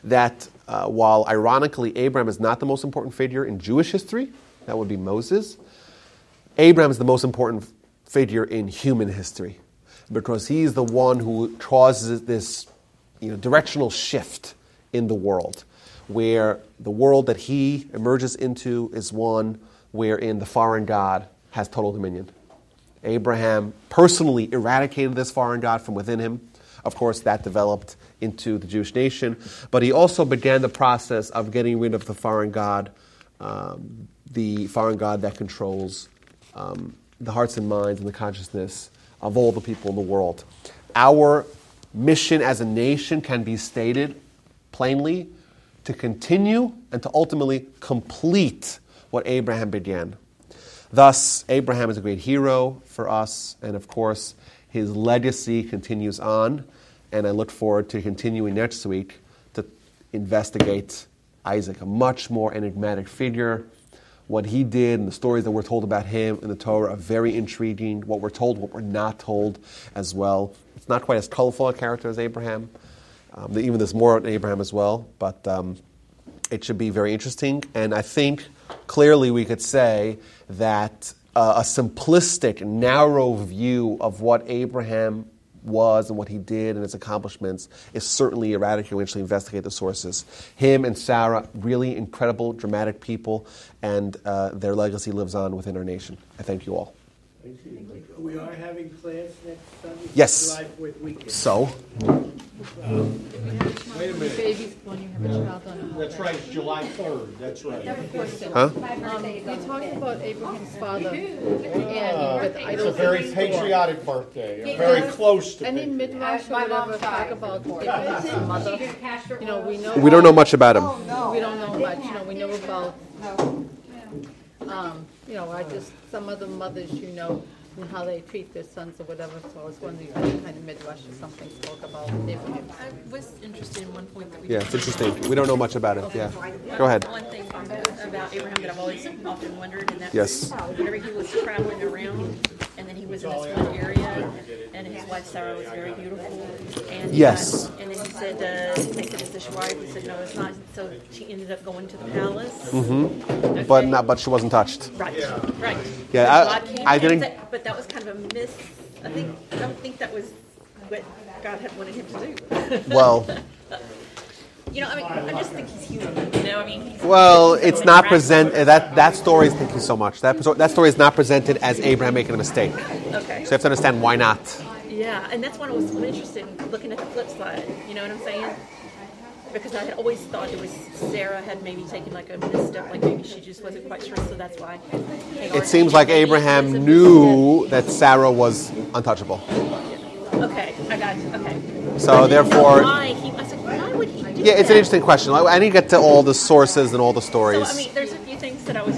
that uh, while ironically Abraham is not the most important figure in Jewish history, that would be Moses, Abraham is the most important figure in human history because he's the one who causes this you know, directional shift in the world, where the world that he emerges into is one wherein the foreign God has total dominion. Abraham personally eradicated this foreign God from within him. Of course, that developed into the Jewish nation, but he also began the process of getting rid of the foreign God, um, the foreign God that controls um, the hearts and minds and the consciousness of all the people in the world. Our mission as a nation can be stated plainly to continue and to ultimately complete what Abraham began. Thus, Abraham is a great hero for us, and of course, his legacy continues on. And I look forward to continuing next week to investigate Isaac, a much more enigmatic figure. What he did and the stories that we're told about him in the Torah are very intriguing. What we're told, what we're not told as well. It's not quite as colorful a character as Abraham. Um, even there's more on Abraham as well, but um, it should be very interesting. And I think clearly we could say that uh, a simplistic, narrow view of what Abraham was and what he did and his accomplishments is certainly erratic we actually investigate the sources. Him and Sarah, really incredible, dramatic people, and uh, their legacy lives on within our nation. I thank you all. We are having class next Sunday. Yes. July Fourth weekend. So, Wait a minute. Babies when you have a child on a That's right, it's July 3rd, that's right. huh? My Um, birthday we is on talked about Abraham's father, and, but I It's don't a very think- patriotic birthday, very close to Any be. midrash or My mom whatever died talk about Abraham's mother? You know, we know. We don't know much about him. We don't know much, you know, we know about, um, you know, I just, some of the mothers, you know, and how they treat their sons or whatever, so I was wondering if any kind of midrash or something spoke about Abraham. I was interested in one point that we. Yeah, it's interesting. We don't know much about it. Yeah. Go ahead. One thing about Abraham that I've always often wondered, and that's Yes. whenever he was traveling around, and then he was in this one area, and his wife Sarah was very beautiful, and Yes. got- and then he said, uh, they said it's his wife. He said, no, it's not. So she ended up going to the palace. Mm-hmm. But not. But she wasn't touched. Right, right. Yeah, So I- God came I didn't- that- But that was kind of a miss, I think, I don't think that was what God had wanted him to do. Well, You know, I mean, I just think he's human, you know, I mean. he's- well, it's not miraculous. present. Uh, that that story is thank you so much. That that story is not presented as Abraham making a mistake. Okay. So you have to understand why not. Yeah, and that's when I was interested in looking at the flip side, you know what I'm saying? Because I had always thought it was Sarah had maybe taken like a misstep, like maybe she just wasn't quite sure, so that's why. Hagar- It seems like Abraham knew that Sarah was untouchable. Okay, I got you, okay. So I didn't know therefore- Why, he, I said, why would he Yeah, it's an interesting question. I I need to get to all the sources and all the So, stories. I mean, there's a few things that I was